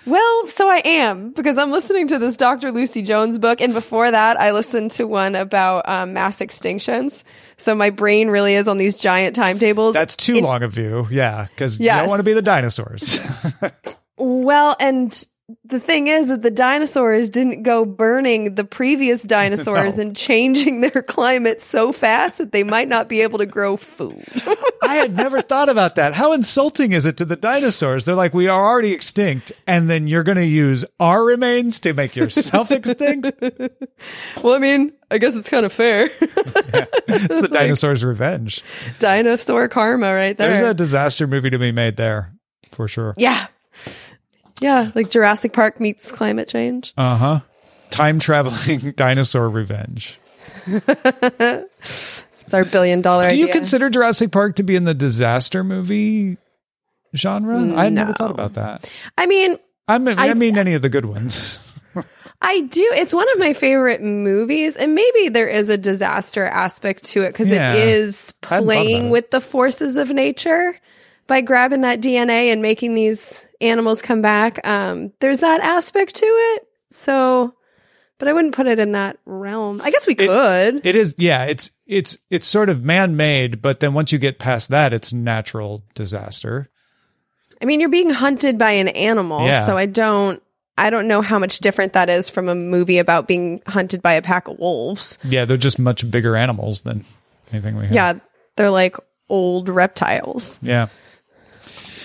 Well, so I am because I'm listening to this Dr. Lucy Jones book, and before that, I listened to one about um, mass extinctions. So my brain really is on these giant timetables. that's too long a view. Yeah. Cause you Yes. don't want to be the dinosaurs. well, and the thing is that the dinosaurs didn't go burning the previous dinosaurs No. and changing their climate so fast that they might not be able to grow food. I had never thought about that. How insulting is it to the dinosaurs? They're like, we are already extinct. And then you're going to use our remains to make yourself extinct. well, I mean, I guess it's kind of fair. It's the dinosaurs' revenge. Dinosaur karma right there. There's a disaster movie to be made there for sure. yeah. Yeah, like Jurassic Park meets climate change. Uh huh. Time traveling dinosaur revenge. It's our billion dollar Do idea. you consider Jurassic Park to be in the disaster movie genre? I had never thought about that. I mean, I mean, I, I- mean any of the good ones. I do. It's one of my favorite movies, and maybe there is a disaster aspect to it because Yeah. it is I hadn't thought about playing it. with the forces of nature by grabbing that DNA and making these animals come back. Um, there's that aspect to it. So, but I wouldn't put it in that realm. I guess we could. It is, yeah. It's it's it's sort of man made, but then once you get past that, it's natural disaster. I mean, you're being hunted by an animal, Yeah. so I don't. I don't know how much different that is from a movie about being hunted by a pack of wolves. Yeah, they're just much bigger animals than anything we have. Yeah, they're like old reptiles. yeah.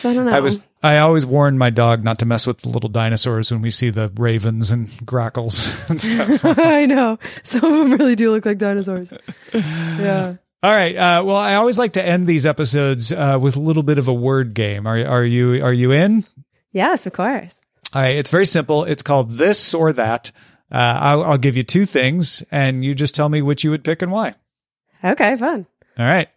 I don't know. I was I always warn my dog not to mess with the little dinosaurs when we see the ravens and grackles and stuff. I know. Some of them really do look like dinosaurs. Yeah. All right. Uh, well, I always like to end these episodes uh, with a little bit of a word game. Are are you are you in? Yes, of course. All right. It's very simple. It's called this or that. Uh, I'll, I'll give you two things, and you just tell me which you would pick and why. Okay, fun. All right.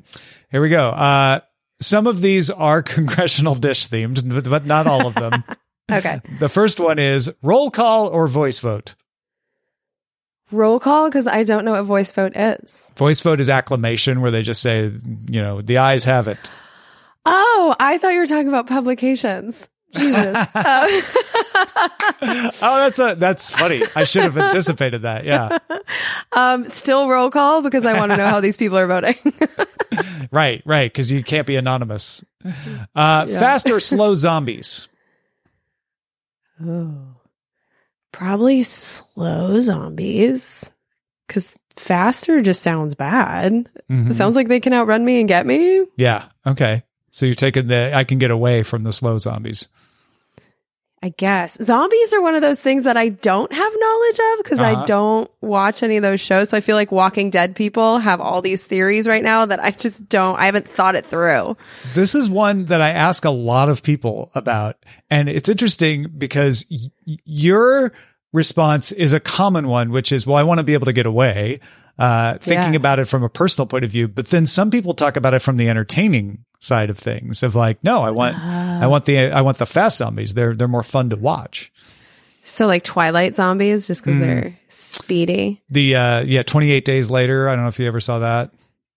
Here we go. Uh, some of these are congressional dish themed, but- not all of them. Okay. the first one is roll call or voice vote. Roll call because I don't know what voice vote is. Voice vote is acclamation, where they just say, you know, the ayes have it. Oh, I thought you were talking about publications. Jesus. Uh, Oh, that's a that's funny. I should have anticipated that. Yeah. um, still roll call because I want to know how these people are voting. Right, right, because you can't be anonymous. Uh, Fast or slow zombies? oh. Probably slow zombies because faster just sounds bad. It sounds like they can outrun me and get me. Yeah. Okay. So you're taking the I can get away from the slow zombies. I guess zombies are one of those things that I don't have knowledge of because Uh-huh. I don't watch any of those shows. So I feel like Walking Dead people have all these theories right now that I just don't, I haven't thought it through. This is one that I ask a lot of people about. And it's interesting because y- your response is a common one, which is, well, I want to be able to get away, uh, thinking Yeah. about it from a personal point of view. But then some people talk about it from the entertaining side of things of like, no, I want, I want the, I want the fast zombies. They're, they're more fun to watch. So like Twilight zombies just Mm. because they're speedy. The, uh, yeah, 28 days later. I don't know if you ever saw that.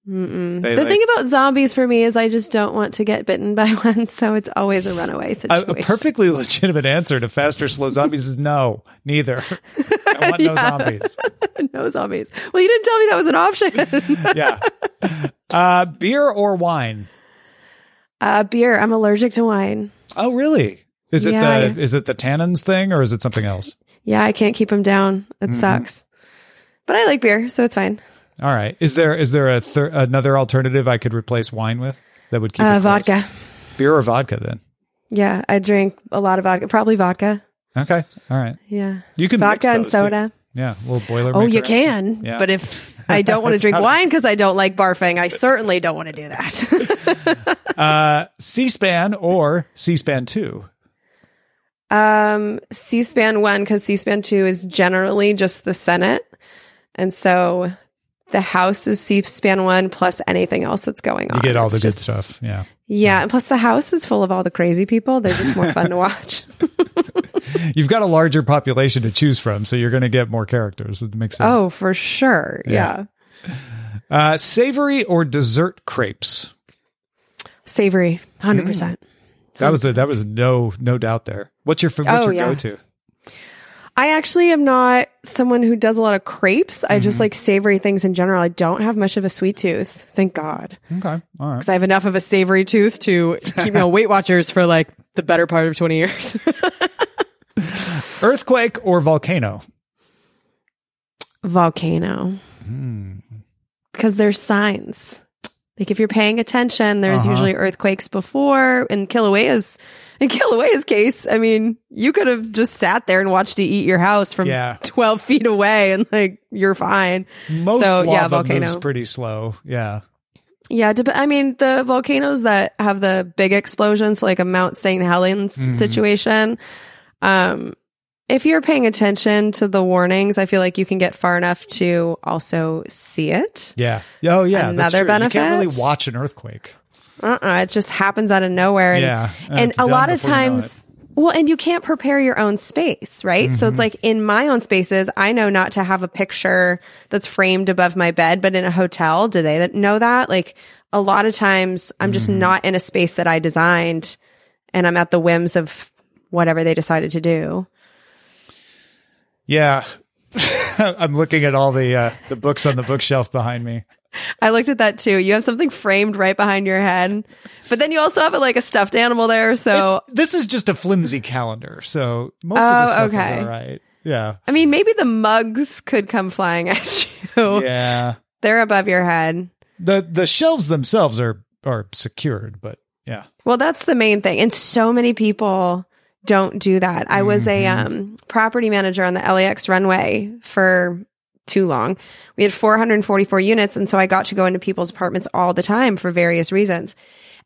Mm-mm. The like- thing about zombies for me is I just don't want to get bitten by one. So it's always a runaway A, situation. a perfectly legitimate answer to fast or slow zombies is no, neither. I want no zombies. no zombies. Well, you didn't tell me that was an option. Yeah. Uh, beer or wine? Uh, beer. I'm allergic to wine. Oh, really? Is it Yeah, the is it the tannins thing or is it something else? Yeah, I can't keep them down. It Mm-hmm. sucks. But I like beer, so it's fine. All right. Is there is there a thir- another alternative I could replace wine with that would keep Uh, it close? vodka. beer or vodka? Then Yeah, I drink a lot of vodka. Probably vodka. okay. All right. Yeah. You can mix vodka and those, too. soda. Yeah, a little boiler. Oh, you can. Yeah. But if I don't want to drink wine because I don't like barfing, I certainly don't want to do that. Uh, C-SPAN or C-SPAN two. um, C-SPAN one because C-SPAN two is generally just the Senate, and so the House is C-SPAN one plus anything else that's going on. You get all the It's good just- stuff. Yeah. Yeah, and plus the House is full of all the crazy people. They're just more fun to watch. You've got a larger population to choose from, so you're going to get more characters. It makes sense. Oh, for sure. Yeah. yeah. Uh, savory or dessert crepes? Savory, 100%. That was a, that was no no doubt there. What's your what's Oh, your yeah. go to? I actually am not someone who does a lot of crepes. I just mm-hmm. like savory things in general. I don't have much of a sweet tooth, thank God. Okay, all right. Because I have enough of a savory tooth to keep me on Weight Watchers for like the better part of 20 years. Earthquake or volcano? Volcano. Hmm. Because there's signs. Like if you're paying attention, there's Uh-huh. usually earthquakes before. In Kilauea's, in Kilauea's case, I mean, you could have just sat there and watched it eat your house from Yeah. 12 feet away and like, you're fine. Most So, lava yeah, volcano. moves pretty slow. Yeah. Yeah, I mean the volcanoes that have the big explosions, like a Mount St. Helens Mm-hmm. situation. Um, if you're paying attention to the warnings, I feel like you can get far enough to also see it. Yeah. Oh, yeah. that's Another true. You can't really watch an earthquake. Uh-uh, it just happens out of nowhere. And, Yeah, and and a lot of before you know times Well, and you can't prepare your own space, right? So it's mm-hmm. like in my own spaces, I know not to have a picture that's framed above my bed, but in a hotel, do they know that? Like a lot of times I'm just mm-hmm. not in a space that I designed and I'm at the whims of whatever they decided to do. Yeah. I'm looking at all the uh, the books on the bookshelf behind me. I looked at that too. You have something framed right behind your head, but then you also have like a stuffed animal there. So, This is just a flimsy calendar, so most Oh, of the stuff okay. is all right. Yeah. I mean, maybe the mugs could come flying at you. Yeah. They're above your head. The the shelves themselves are are secured, but yeah. Well, that's the main thing. And so many people don't do that. I was a um, property manager on the LAX runway for too long. We had 444 units. And so I got to go into people's apartments all the time for various reasons.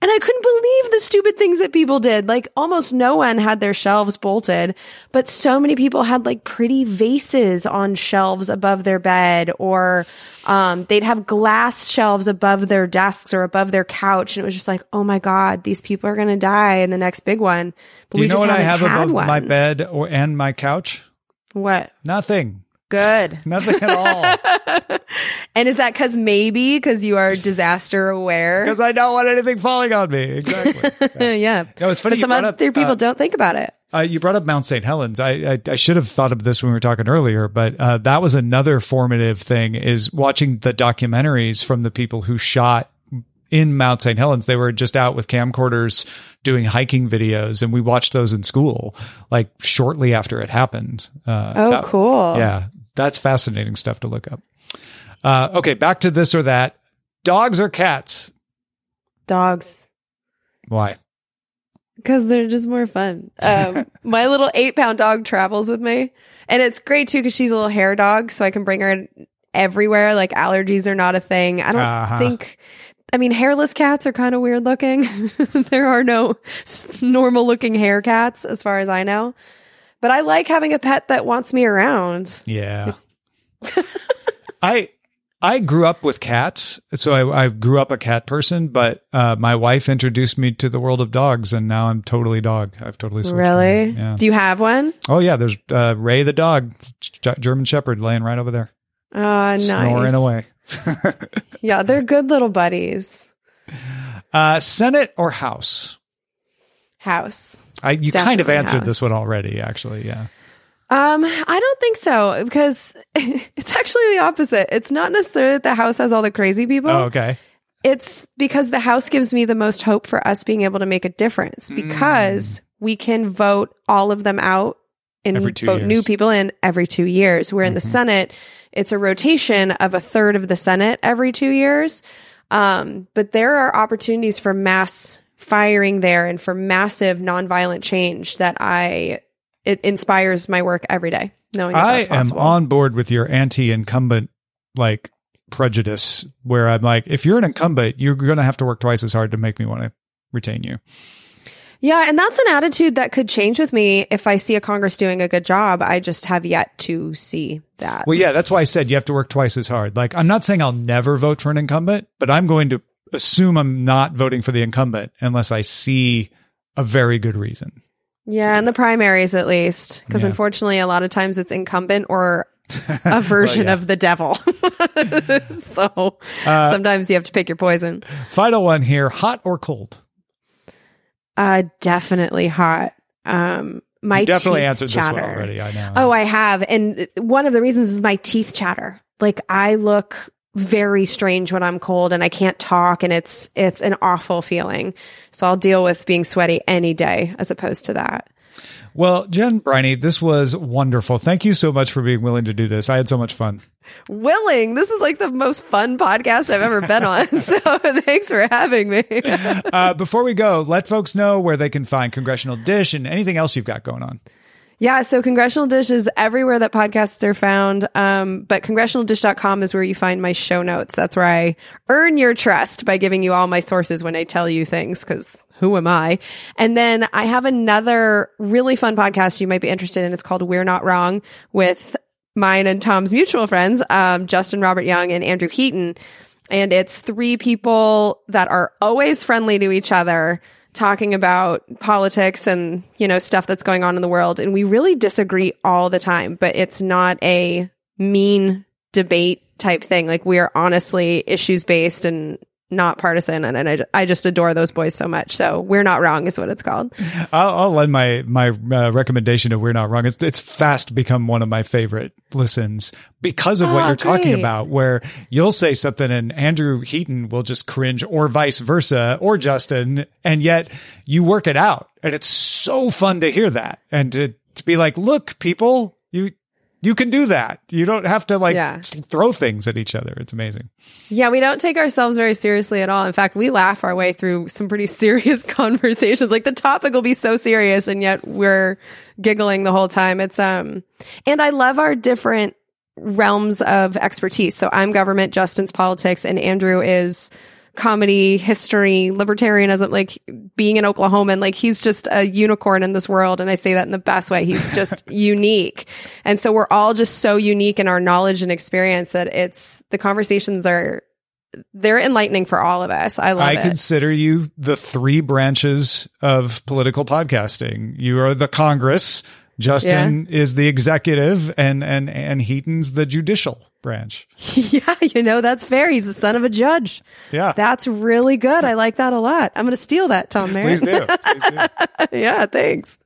And I couldn't believe the stupid things that people did. Like almost no one had their shelves bolted, but so many people had like pretty vases on shelves above their bed or, um, they'd have glass shelves above their desks or above their couch. And it was just like, oh my God, these people are going to die in the next big one. But Do you we know what I have above one. my bed or and my couch? What? Nothing. Good. Nothing at all. And is that because maybe because you are disaster aware? Because I don't want anything falling on me. Exactly. yeah. No, it's funny But some other up, people uh, don't think about it. Uh, you brought up Mount St. Helens. I, I I should have thought of this when we were talking earlier, but uh, that was another formative thing is watching the documentaries from the people who shot in Mount St. Helens. They were just out with camcorders doing hiking videos, and we watched those in school, like shortly after it happened. Uh, Oh, that- cool. Yeah, that's fascinating stuff to look up. Uh, okay, back to this or that. Dogs or cats? Dogs. Why? Because they're just more fun. Um, my little eight pound dog travels with me. And it's great too because she's a little hair dog. So I can bring her everywhere. Like allergies are not a thing. I don't Uh-huh. think, I mean, hairless cats are kind of weird looking. there are no normal looking hair cats as far as I know. But I like having a pet that wants me around. Yeah. I I grew up with cats, so I, I grew up a cat person. But uh, my wife introduced me to the world of dogs, and now I'm totally dog. I've totally switched. Really? Yeah. Do you have one? Oh yeah. There's uh, Ray the dog, German Shepherd, laying right over there, Oh, nice. snoring away. Yeah, they're good little buddies. Uh, Senate or House? House. I you kind of answered House. this one already, actually. Yeah. Um, I don't think so because it's actually the opposite. It's not necessarily that the house has all the crazy people. Oh, okay. It's because the house gives me the most hope for us being able to make a difference because we can vote all of them out and vote years. new people in every two years. We're in the Senate, it's a rotation of a third of the Senate every two years. Um, but there are opportunities for mass firing there and for massive nonviolent change that I it inspires my work every day. Knowing that I that's am on board with your anti-incumbent like prejudice, where I'm like, if you're an incumbent, you're going to have to work twice as hard to make me want to retain you. Yeah, and that's an attitude that could change with me if I see a Congress doing a good job. I just have yet to see that. Well, yeah, that's why I said you have to work twice as hard. Like, I'm not saying I'll never vote for an incumbent, but I'm going to assume I'm not voting for the incumbent unless I see a very good reason. yeah, in the primaries at least, because Yeah. unfortunately, a lot of times it's incumbent or a version yeah. of the devil. so Uh, sometimes you have to pick your poison. Final one here hot or cold? Uh, definitely hot. Um, my You definitely teeth answered chatter. this one already. I know. Oh, I have. And one of the reasons is my teeth chatter. Like I look very strange when I'm cold and I can't talk and it's it's an awful feeling. So I'll deal with being sweaty any day as opposed to that. Well, Jen Briney, this was wonderful. Thank you so much for being willing to do this. I had so much fun. Willing. This is like the most fun podcast I've ever been on. So thanks for having me. Uh, before we go, let folks know where they can find Congressional Dish and anything else you've got going on. Yeah, so Congressional Dish is everywhere that podcasts are found. Um, but congressionaldish.com is where you find my show notes. That's where I earn your trust by giving you all my sources when I tell you things, because who am I? And then I have another really fun podcast you might be interested in. It's called We're Not Wrong with mine and Tom's mutual friends, um, Justin Robert Young and Andrew Heaton. And it's three people that are always friendly to each other talking about politics and, you know, stuff that's going on in the world. And we really disagree all the time, but it's not a mean debate type thing. Like we are honestly issues based and not partisan, and, and I, I just adore those boys so much. So we're not wrong is what it's called. I'll, I'll lend my my uh, recommendation of we're not wrong. It's it's fast become one of my favorite listens because of what Oh, you're talking about. Where you'll say something and Andrew Heaton will just cringe, or vice versa, or Justin, and yet you work it out, and it's so fun to hear that and to to be like, look, people, you. Can do that. You don't have to like Yeah. throw things at each other. It's amazing. Yeah, we don't take ourselves very seriously at all. In fact, we laugh our way through some pretty serious conversations. Like the topic will be so serious and yet we're giggling the whole time. It's um and I love our different realms of expertise. So I'm government, Justin's politics, and Andrew is comedy, history, libertarianism, like being an Oklahoman, like he's just a unicorn in this world. And I say that in the best way. He's just unique. And so we're all just so unique in our knowledge and experience that it's the conversations are they're enlightening for all of us. I love I it. consider you the three branches of political podcasting. You are the Congress. Justin is the executive, and and and Heaton's the judicial branch. yeah, you know, that's fair. He's the son of a judge. Yeah, That's really good. I like that a lot. I'm going to steal that, Tom Merritt. please do. Please do. yeah, thanks.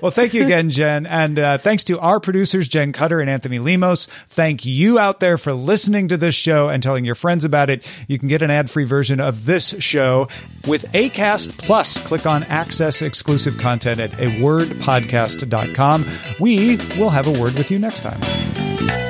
Well, thank you again, Jen. And uh, thanks to our producers, Jen Cutter and Anthony Lemos. Thank you out there for listening to this show and telling your friends about it. You can get an ad free version of this show with ACAST Plus. Click on access exclusive content at a wordpodcast.com. We will have a word with you next time.